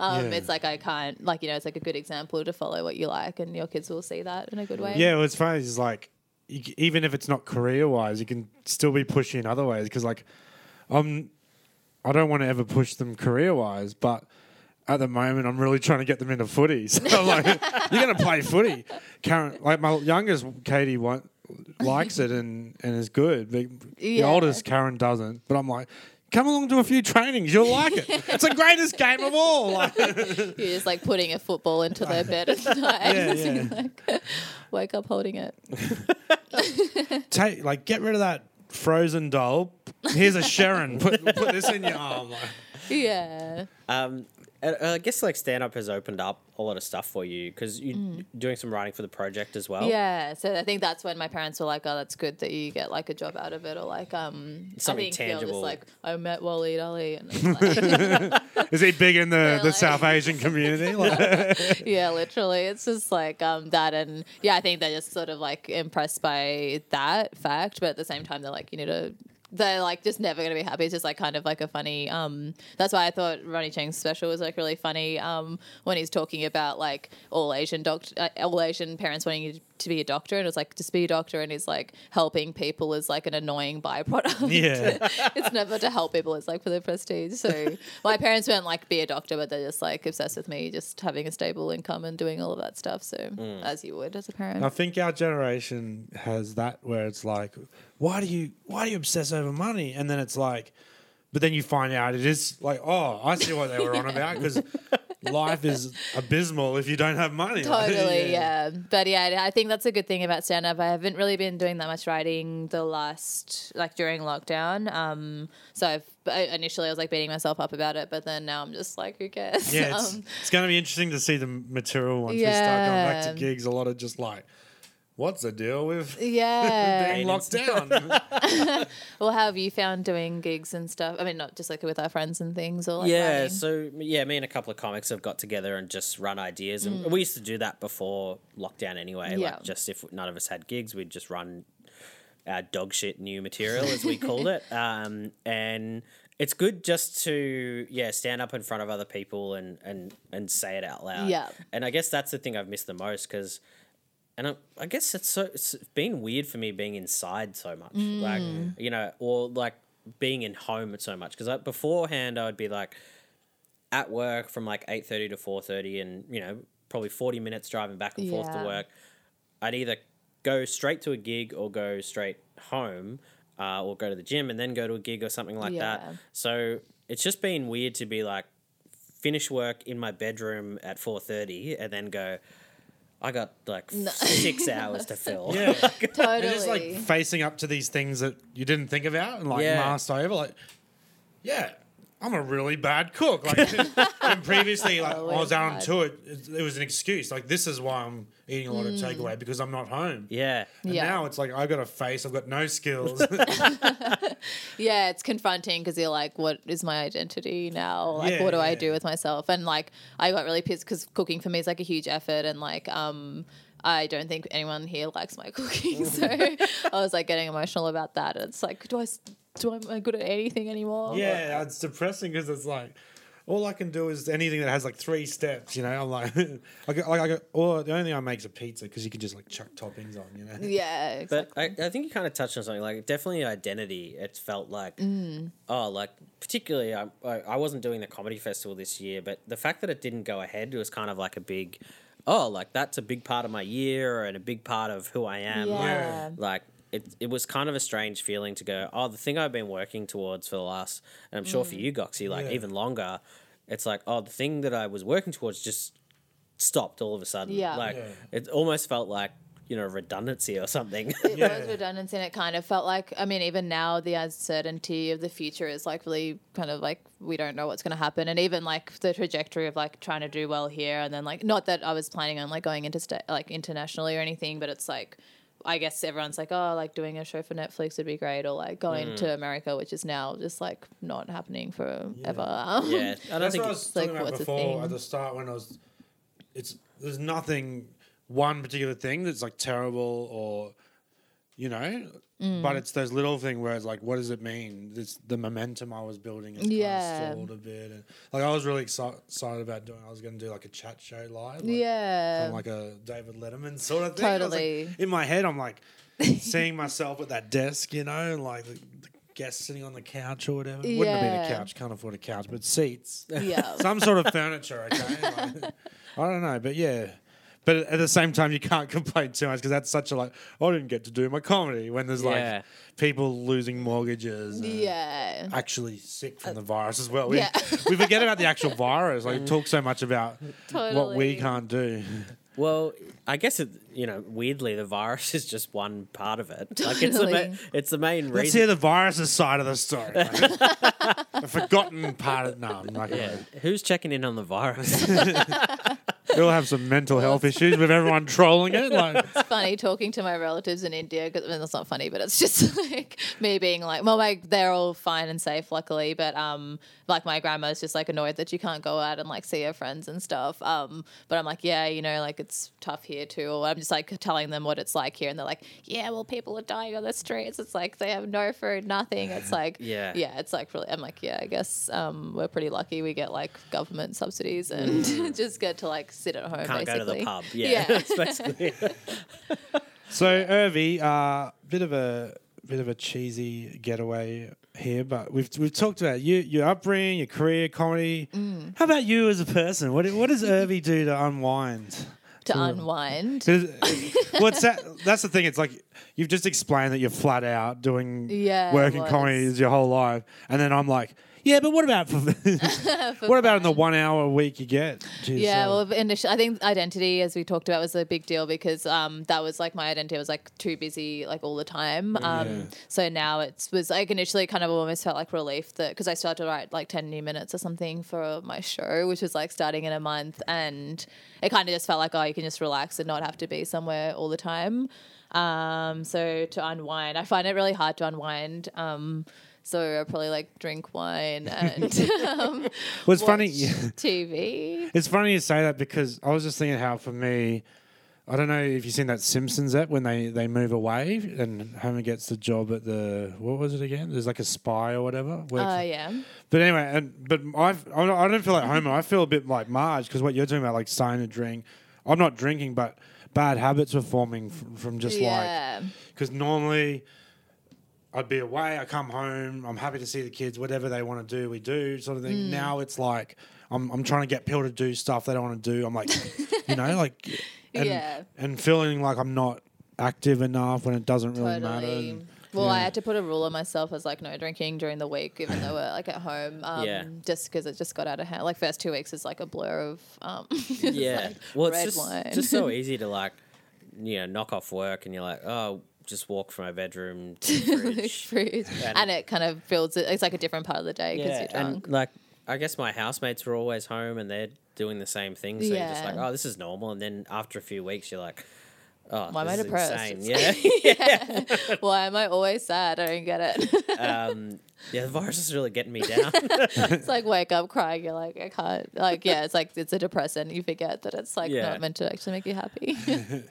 um, Yeah. it's like I can't, like you know, it's like a good example to follow what you like, and your kids will see that in a good way. Yeah, well, it's funny. It's like you, even if it's not career wise, you can still be pushing in other ways because like I'm I don't want to ever push them career wise, but at the moment I'm really trying to get them into footy. So I'm like, you're gonna play footy. Karen, like my youngest Katie want, likes it and and is good. The, the oldest Karen doesn't. But I'm like. Come along to a few trainings, you'll like it. It's the greatest game of all. Like, You're just like putting a football into their bed at night. Yeah, yeah. like, wake up holding it. take like get rid of that frozen doll. Here's a Sharon. Put put this in your arm. Like, Yeah. Um, and, I guess like stand up has opened up a lot of stuff for you because you're Mm. doing some writing for the project as well. Yeah. So I think that's when my parents were like, "Oh, that's good that you get like a job out of it," or like, um, Something I think You're tangible. just like, I met Waleed Aly, and like, is he big in the, They're the like- South Asian community? Yeah, literally, it's just like um that, and yeah, I think they're just sort of like impressed by that fact, but at the same time, they're like, you need to they're like just never gonna be happy. It's just like kind of like a funny. Um, that's why I thought Ronny Chieng's special was like really funny. Um, when he's talking about like all Asian doct, uh, all Asian parents wanting you to be a doctor, and it's like just be a doctor, and he's like helping people is like an annoying byproduct. Yeah. it's never to help people. It's like for the prestige. So my parents weren't like be a doctor, but they're just like obsessed with me just having a stable income and doing all of that stuff. So mm. as you would as a parent. I think our generation has that where it's like, why do you why do you obsess over money? And then it's like, but then you find out it is like, oh, I see what they were on about because life is abysmal if you don't have money. Totally, yeah. But yeah, I think that's a good thing about stand up. I haven't really been doing that much writing the last, like during lockdown. Um, so I've, I- initially I was like beating myself up about it, but then now I'm just like, who cares? Yeah, it's, um, it's going to be interesting to see the material once we start going back to gigs. A lot of just like, what's the deal with yeah. being locked down? well, how have you found doing gigs and stuff? I mean, not just like with our friends and things or like yeah, writing? so yeah, me and a couple of comics have got together and just run ideas, and we used to do that before lockdown anyway. Mm. Yeah. Like just if none of us had gigs, we'd just run our dog shit new material as we called it, um, and it's good just to yeah stand up in front of other people and and and say it out loud. Yeah. and I guess that's the thing I've missed the most because. And I, I guess it's so it's been weird for me being inside so much, like you know, or like being in home so much. Because like, beforehand, I would be like at work from like eight thirty to four thirty, and you know, probably forty minutes driving back and forth to work. I'd either go straight to a gig or go straight home, uh, or go to the gym and then go to a gig or something like Yeah. that. So it's just been weird to be like finish work in my bedroom at four thirty and then go. I got like six hours to fill. yeah. totally. You're just like facing up to these things that you didn't think about and like Yeah. masked over. Like, yeah, I'm a really bad cook. Like, and previously, like I was out on tour, it, it was an excuse. Like, this is why I'm eating a lot Mm. of takeaway because I'm not home. Yeah. And Yeah. now it's like I got a face, I've got no skills. yeah, it's confronting because you're like, what is my identity now? Like, Yeah, what do I yeah. do with myself? And like, I got really pissed because cooking for me is like a huge effort, and like, um, I don't think anyone here likes my cooking, so I was like getting emotional about that. It's like, do I, s- do I, am I good at anything anymore? yeah, it's depressing because it's like all I can do is anything that has like three steps. You know, I'm like, I got, like I got, or the only thing I make is a pizza because you can just like chuck toppings on. You know. yeah, exactly. But I, I think you kind of touched on something like definitely identity. It felt like Mm. oh, like particularly I, I I wasn't doing the comedy festival this year, but the fact that it didn't go ahead was kind of like a big oh, like that's a big part of my year and a big part of who I am. Yeah. Like it, it was kind of a strange feeling to go, oh, the thing I've been working towards for the last, and I'm sure for Mm. you, Goxie, like Yeah. even longer, it's like, oh, the thing that I was working towards just stopped all of a sudden. Yeah. Like Yeah. it almost felt like, you know, redundancy or something. it Yeah. was redundancy and it kind of felt like i mean even now the uncertainty of the future is like really kind of like we don't know what's going to happen and even like the trajectory of like trying to do well here and then like not that i was planning on like going into sta- like internationally or anything but it's like I guess everyone's like, oh, like doing a show for Netflix would be great, or like going to America, which is now just like not happening forever. Um, yeah. I don't That's think what I it- was like, talking about what's before at the start when I was. It's there's nothing one particular thing that's like terrible or, you know, Mm. but it's those little thing where it's like, what does it mean? It's the momentum I was building is Yeah. kind of stalled a bit, and like I was really exci- excited about doing. I was going to do like a chat show live, like, Yeah. like a David Letterman sort of thing. Was, like- Totally. in my head, I'm like seeing myself at that desk, you know, and like the, the guest sitting on the couch or whatever. Yeah. Wouldn't have been a couch, can't afford a couch, but seats yeah. some sort of furniture, okay? Like, I don't know, but yeah. But at the same time, you can't complain too much because that's such a like. I didn't get to do my comedy when there's Yeah. like people losing mortgages. and yeah. Actually sick from the virus as well. We, yeah. we forget about the actual virus. Like, talk so much about what we Totally. can't do. Well, I guess it, you know, weirdly, the virus is just one part of it. Like it's the ma- Totally. it's the main Let's hear the virus's side of the story. like, the forgotten part of no, I'm not yeah. gonna. Who's checking in on the virus? We'll have some mental health issues with everyone trolling it. Like, it's funny talking to my relatives in India. 'cause- I mean, that's not funny, but it's just like me being like, well, my they're all fine and safe, luckily. But um, like my grandma's just like annoyed that you can't go out and like see her friends and stuff. Um, but I'm like, yeah, you know, like it's tough here. Here too, or I'm just like telling them what it's like here, and they're like, yeah, well, people are dying on the streets. It's like they have no food, nothing. It's like, Yeah. yeah, it's like really. I'm like, yeah, I guess um, we're pretty lucky. We get like government subsidies and just get to like sit at home. Mm. Can't basically. go to the pub. Yeah, Yeah. that's basically. So Urvi, uh, bit of a bit of a cheesy getaway here, but we've we've talked about you, your upbringing, your career, comedy. Mm. How about you as a person? What what does Urvi do to unwind? To unwind. uh, What's that? That's the thing. It's like you've just explained that you're flat out doing Yeah, work in comedy your whole life, and then I'm like, yeah, but what about for, what about in the one hour a week you get? to Yeah, yourself? well, initially, I think identity, as we talked about, was a big deal because um, that was like my identity. I was like too busy, like all the time. Um, Yeah. So now it was like initially kind of almost felt like relief that because I started to write like ten new minutes or something for my show, which was like starting in a month, and it kind of just felt like oh, you can just relax and not have to be somewhere all the time. Um, so to unwind, I find it really hard to unwind. Um, so I probably like drink wine and um, Well, it's funny- TV. It's funny you say that because I was just thinking how for me, I don't know if you've seen that Simpsons app when they, they move away and Homer gets the job at the what was it again? There's like a spy or whatever. works- Uh, yeah. But anyway, and but I've, I don't feel like Homer. I feel a bit like Marge because what you're talking about, like starting to drink. I'm not drinking, but bad habits were forming from, from just like because normally I'd be away, I come home, I'm happy to see the kids, whatever they want to do, we do, sort of thing. Mm. Now it's like I'm, I'm trying to get people to do stuff they don't want to do. I'm like, you know, like, and, Yeah. and feeling like I'm not active enough when it doesn't really matter. And- Well, I had to put a rule on myself as like no drinking during the week, even though we're like at home. Um, Yeah. Just because it just got out of hand. Like first two weeks is like a blur of um. yeah. like well, it's just, wine. just so easy to like, you know, knock off work and you're like, oh, just walk from my bedroom to the fridge. Fruit. And- And, it kind of builds it. It's like a different part of the day because yeah, you're drunk. and like I guess my housemates were always home and they're doing the same thing. So you're just like, oh, this is normal. And then after a few weeks, you're like, oh, Why am I depressed? insane. Yeah. yeah. Why am I always sad? I don't get it. um, yeah, the virus is really getting me down. it's like wake up crying. You're like I can't. Like yeah, it's like it's a depressant. You forget that it's like Yeah. not meant to actually make you happy.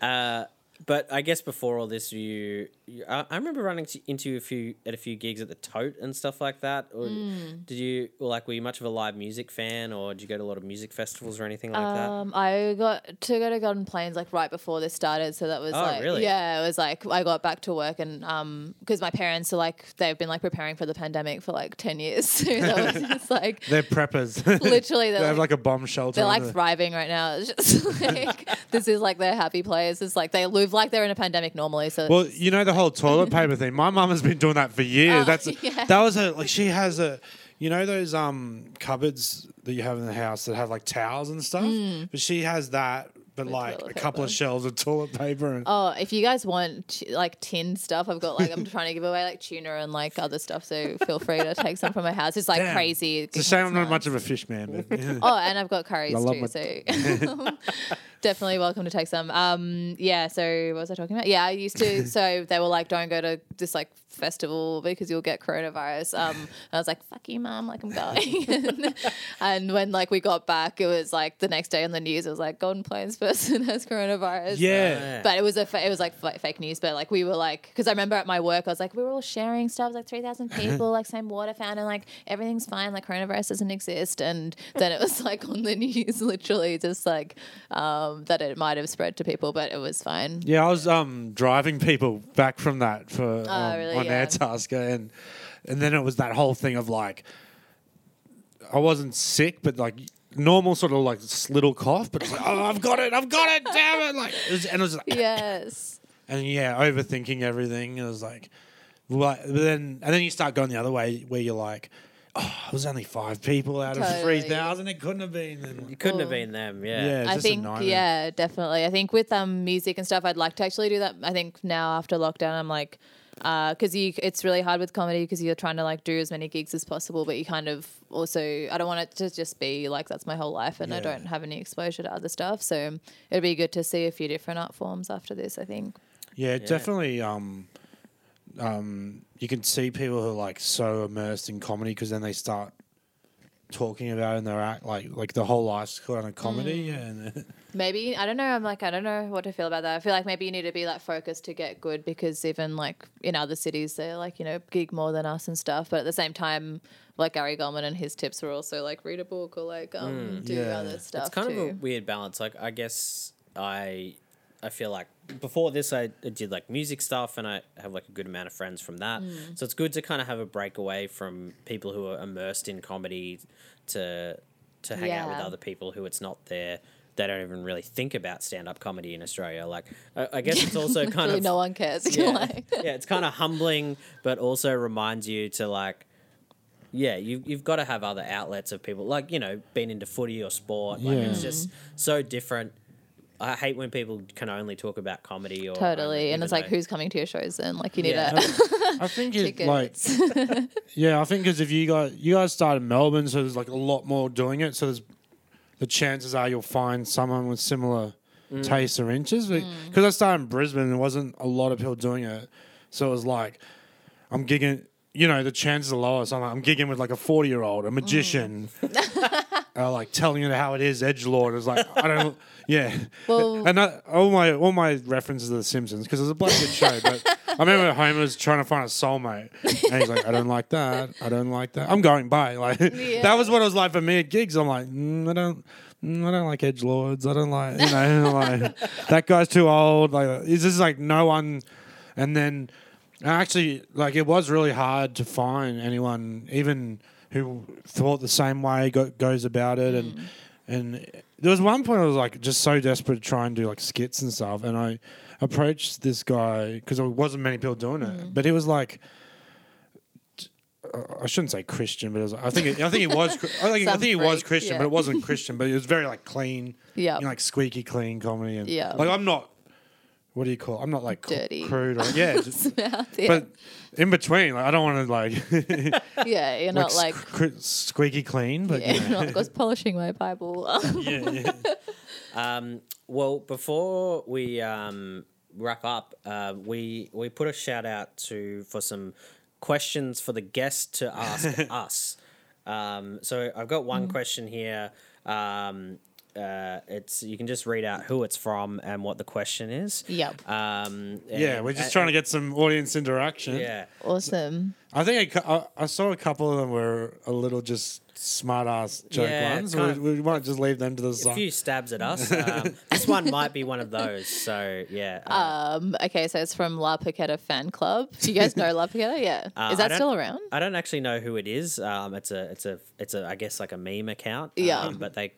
uh, but I guess before all this, you, you I, I remember running to, into a few at a few gigs at the Tote and stuff like that. Or Mm. did you or like were you much of a live music fan, or did you go to a lot of music festivals or anything like that? Um, I got to go to Golden Plains like right before this started, so that was Oh, like really? yeah, it was like I got back to work and um because my parents are like they've been like preparing for the pandemic for like ten years, so that was just like They're preppers. literally they they're have like, like a bomb shelter. they're like thriving right now. It's just like this is like their happy place. It's like they live like they're in a pandemic normally. So Well, you know the whole toilet paper thing. My mum has been doing that for years. Oh, That's yeah. that was a Like she has a, you know those um cupboards that you have in the house that have like towels and stuff. But she has that, but like a toilet couple of shelves of toilet paper. And, Oh, if you guys want t- like tin stuff, I've got like I'm trying to give away like tuna and like other stuff. So feel free to take some from my house. It's like Damn. crazy. it's a shame I'm not much of a fish man. But Oh, and I've got curries I love too. my- So definitely welcome to take some. Um, yeah. So what was I talking about? Yeah, I used to. So they were like, don't go to this like festival because you'll get coronavirus. Um, I was like, fuck you, mom. Like I'm going. and, and when like we got back, it was like the next day on the news. It was like Golden Plains person has coronavirus. yeah. But it was a fa- it was like fa- fake news. But like we were like because I remember at my work I was like we were all sharing stuff like three thousand people like same water fountain like everything's fine like coronavirus doesn't exist and then it was like on the news literally just like um, that it might have spread to people but it was fine. Yeah, I was um driving people back from that for um, really? on Yeah. Airtasker, and and then it was that whole thing of like, I wasn't sick, but like normal sort of like little cough, but it's like, oh, I've got it, I've got it, damn it, like, it was, and it was like, Yes. and yeah, overthinking everything. It was like, what? But then and then you start going the other way where you're like, oh, it was only five people out of three thousand. It couldn't have been. And, You couldn't have been them. yeah, Yeah. it's I just think nightmare. yeah, definitely. I think with um music and stuff, I'd like to actually do that. I think now after lockdown, I'm like, because you it's really hard with comedy because you're trying to like do as many gigs as possible, but you kind of also I don't want it to just be like that's my whole life and I don't have any exposure to other stuff. So it'd be good to see a few different art forms after this. I think. Yeah, definitely. Um, um, you can see people who are like so immersed in comedy because then they start talking about in their act, like like the whole life's kind of comedy, Mm. and Maybe I don't know. I'm like I don't know what to feel about that. I feel like maybe you need to be like focused to get good because even like in other cities they're like you know gig more than us and stuff. But at the same time, like Gary Goldman and his tips were also like read a book or like um do Yeah. other stuff. it's kind too. of a weird balance. Like I guess I I feel like before this I did like music stuff and I have like a good amount of friends from that. Mm. So it's good to kind of have a break away from people who are immersed in comedy to to hang out with other people who it's not their they don't even really think about stand up comedy in Australia. Like I, I guess it's also kind of no one cares. Yeah, like yeah, it's kind of humbling, but also reminds you to like, yeah, you you've got to have other outlets of people like you know being into footy or sport. Like it's just so different. I hate when people can only talk about comedy or totally, and it's like though- who's coming to your shows then? Like you need Yeah. a I think it like yeah, I think because if you guys you guys started in Melbourne, so there's like a lot more doing it, so there's the chances are you'll find someone with similar Mm. tastes or interests. Because I started in Brisbane, there wasn't a lot of people doing it, so it was like I'm gigging. You know, the chances are lower. So I'm, like, I'm gigging with like a 40 year old, a magician, uh, like telling you how it is, edge lord. It's like I don't. Yeah, Well- and I, all my all my references to The Simpsons because it's a bloody good show. But I remember Homer's trying to find a soulmate, and he's like, "I don't like that. I don't like that. I'm going by." Like that was what it was like for me at gigs. I'm like, mm, I don't. mm, I don't like edge lords. I don't like you know like that guy's too old. Like it's just like no one. And then actually, like it was really hard to find anyone even who thought the same way go, goes about it and and there was one point I was like just so desperate to try and do like skits and stuff, and I approached this guy because there wasn't many people doing it, but he was like. uh, I shouldn't say Christian, but it was, I think it, I think he was I think, I think he was Christian, yeah. but it wasn't Christian. But it was very like clean, Yeah. you know, like squeaky clean comedy, and Yeah. like I'm not. What do you call? It? I'm not like Dirty. crude, or, yeah. just- yeah. but in between, like I don't want to like yeah, you're not like squ- squeaky clean, but yeah, you you're know. not just polishing my Bible. yeah, yeah. Um, well, before we um, wrap up, uh, we we put a shout out to for some questions for the guest to ask us. Um, so I've got one question here. Um, uh, it's you can just read out who it's from and what the question is. Yep. Um, Yeah, and- we're just and- trying to get some audience interaction. Yeah. awesome. I think I, I, I saw a couple of them were a little just smart ass joke Yeah, ones. We, of- we might just leave them to the A few stabs at us. Um, this one might be one of those. So yeah. uh, Um, okay, so it's from La Porchetta Fan Club. Do you guys know La Porchetta? Yeah. Uh, Is that still around? I don't actually know who it is. Um, it's a, it's a, it's a, I guess like a meme account. Yeah. Um, but they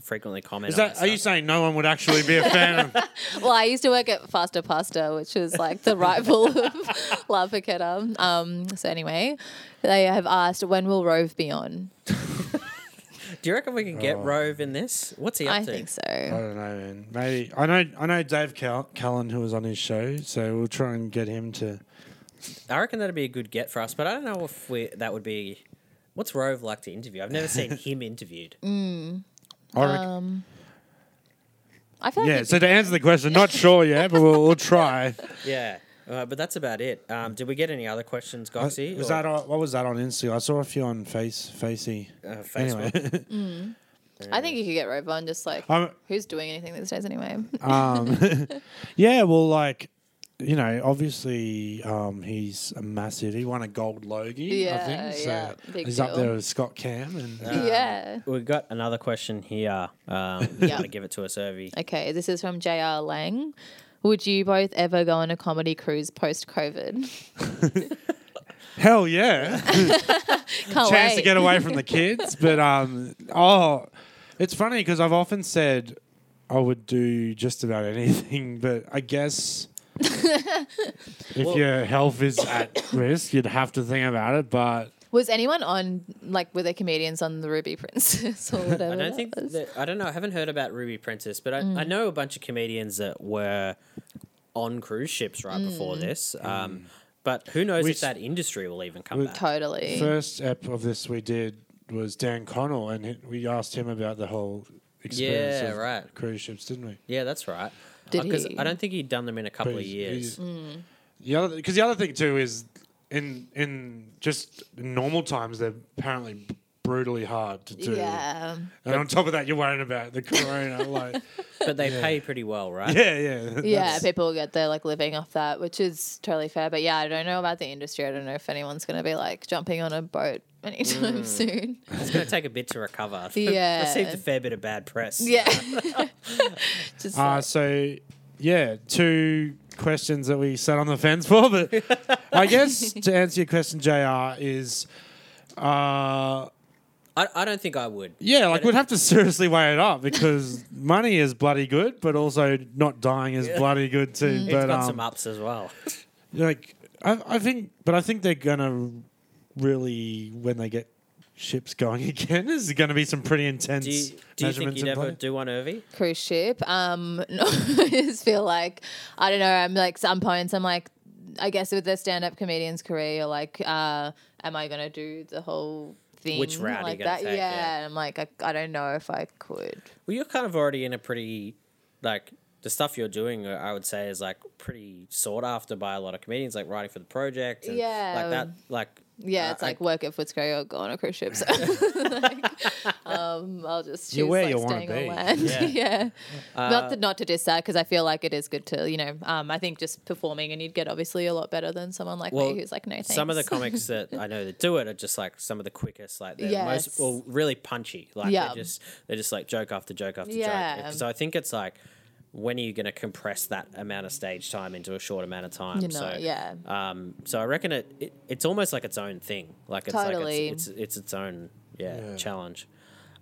frequently comment. Is on that? our Are you saying no one would actually be a fan of? Well, I used to work at Faster Pasta, which was like the rival of La Porchetta. Um, so anyway, they have asked when will Rove be on? Do you reckon we can get Rove in this? What's he up I to? think so. I don't know, man. Maybe I know. I know Dave Cal- Callan who was on his show, so we'll try and get him to. I reckon that'd be a good get for us, but I don't know if we that would be. What's Rove like to interview? I've never seen him interviewed. I reckon- Um, I feel yeah. it'd So to answer the question, not sure yet, but we'll, we'll try. Yeah, uh, but that's about it. Um, did we get any other questions, Uh, Goxie? was or, that on, what was that on Instagram? I saw a few on Face Facey. uh, Facebook? Anyway, I think you could get Rove on just like Um, who's doing anything these days anyway. um, yeah. Well, like you know, obviously um, he's a massive. He won a gold Logie. I think. So yeah, big he's up there with Scott Cam and. yeah. We've got another question here. Um, Yeah. to give it to us, Urvi. Okay, this is from JR Lang. Would you both ever go on a comedy cruise post COVID? Hell yeah! Can't chance wait. to get away from the kids. But um, oh, it's funny because I've often said I would do just about anything, but I guess if Well- your health is at risk, you'd have to think about it. But Was anyone on like were there comedians on the Ruby Princess or whatever? I don't that think was? that, I don't know. I haven't heard about Ruby Princess, but I, Mm. I know a bunch of comedians that were on cruise ships right Mm. before this. Um, but who knows We if that industry will even come back? totally. first ep of this we did was Dan Connell, and he, we asked him about the whole experience Yeah, of right. cruise ships, didn't we? Yeah, that's right. Did uh, Because he? I don't think he'd done them in a couple But of he's- years. he's- hmm. The other, because the other thing too is in in just normal times they're apparently brutally hard to do. Yeah. And on top of that, you're worrying about the corona. like, But they pay pretty well, right? yeah, yeah. Yeah, that's- people get their like living off that, which is totally fair. But yeah, I don't know about the industry. I don't know if anyone's going to be like jumping on a boat anytime Mm. soon. It's going to take a bit to recover. Yeah. Received a fair bit of bad press. Yeah. Just Uh, like- so, yeah, two questions that we sat on the fence for. But I guess to answer your question, JR, is uh, I, I don't think I would. yeah, like we'd have to seriously weigh it up because money is bloody good, but also not dying is bloody good too. Mm. It's But got um, some ups as well. like I, I think, but I think they're gonna really when they get ships going again, is going to be some pretty intense Do you, do you think you'd ever do one, Urvi? cruise ship. Um, no, I just feel like I don't know. I'm like some points. I'm like, I guess with the stand-up comedian's career, you're like, uh, am I gonna do the whole thing Which route are you like gonna that? take, yeah. yeah. And I'm like, I, I don't know if I could. Well, you're kind of already in a pretty, like, the stuff you're doing, uh, I would say, is like pretty sought after by a lot of comedians, like writing for the project. And Yeah. Like that, like. Yeah, uh, it's I- like work at Footscray or go on a cruise ship. So like, um, I'll just choose You're where like you wanna on be. land. Yeah. Yeah, Uh, not to not to diss that because I feel like it is good to you know. Um, I think just performing and you'd get obviously a lot better than someone like Well, me who's like no thanks. Some of the comics that I know that do it are just like some of the quickest, like they're Yes. most well, really punchy. Like Yeah. they're just they're just like joke after joke after Yeah. joke. So I think it's like when are you going to compress that amount of stage time into a short amount of time? you know, so yeah. Um, so I reckon it, it it's almost like its own thing. Like it's Totally. like it's, it's it's its own yeah, Yeah. challenge.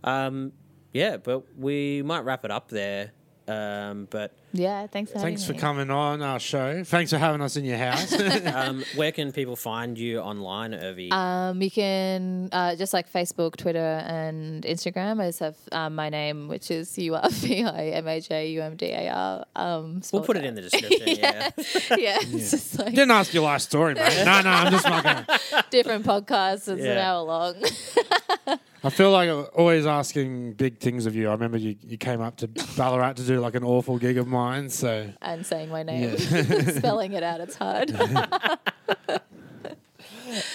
Um, yeah, but we might wrap it up there. Um, but Yeah, thanks for Thanks for me. coming on our show. Thanks for having us in your house. um, where can people find you online, Urvi? Um, you can uh, just like Facebook, Twitter, and Instagram. I just have um, my name, which is U R V I M A J U M D A R. Um, we'll put it in the description. yeah. yeah, it's like Didn't ask your life story, mate. No, no, I'm just fucking. different podcasts. It's an Yeah. hour long. I feel like I'm always asking big things of you. I remember you, you came up to Ballarat to do like an awful gig of mine. So and saying my name, Yeah. spelling it out, it's hard.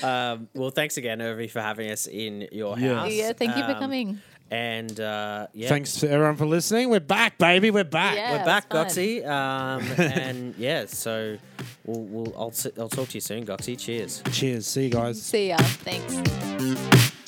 Um, well, thanks again, Urvi, for having us in your Yeah. house. yeah, thank you for Um, coming. And uh, yeah, thanks to everyone for listening. We're back, baby. We're back. Yeah. we're back, was fun. Goxie. Um, and yeah, so we'll, we'll I'll, s- I'll talk to you soon, Goxie. Cheers. Cheers. See you guys. See ya. Thanks.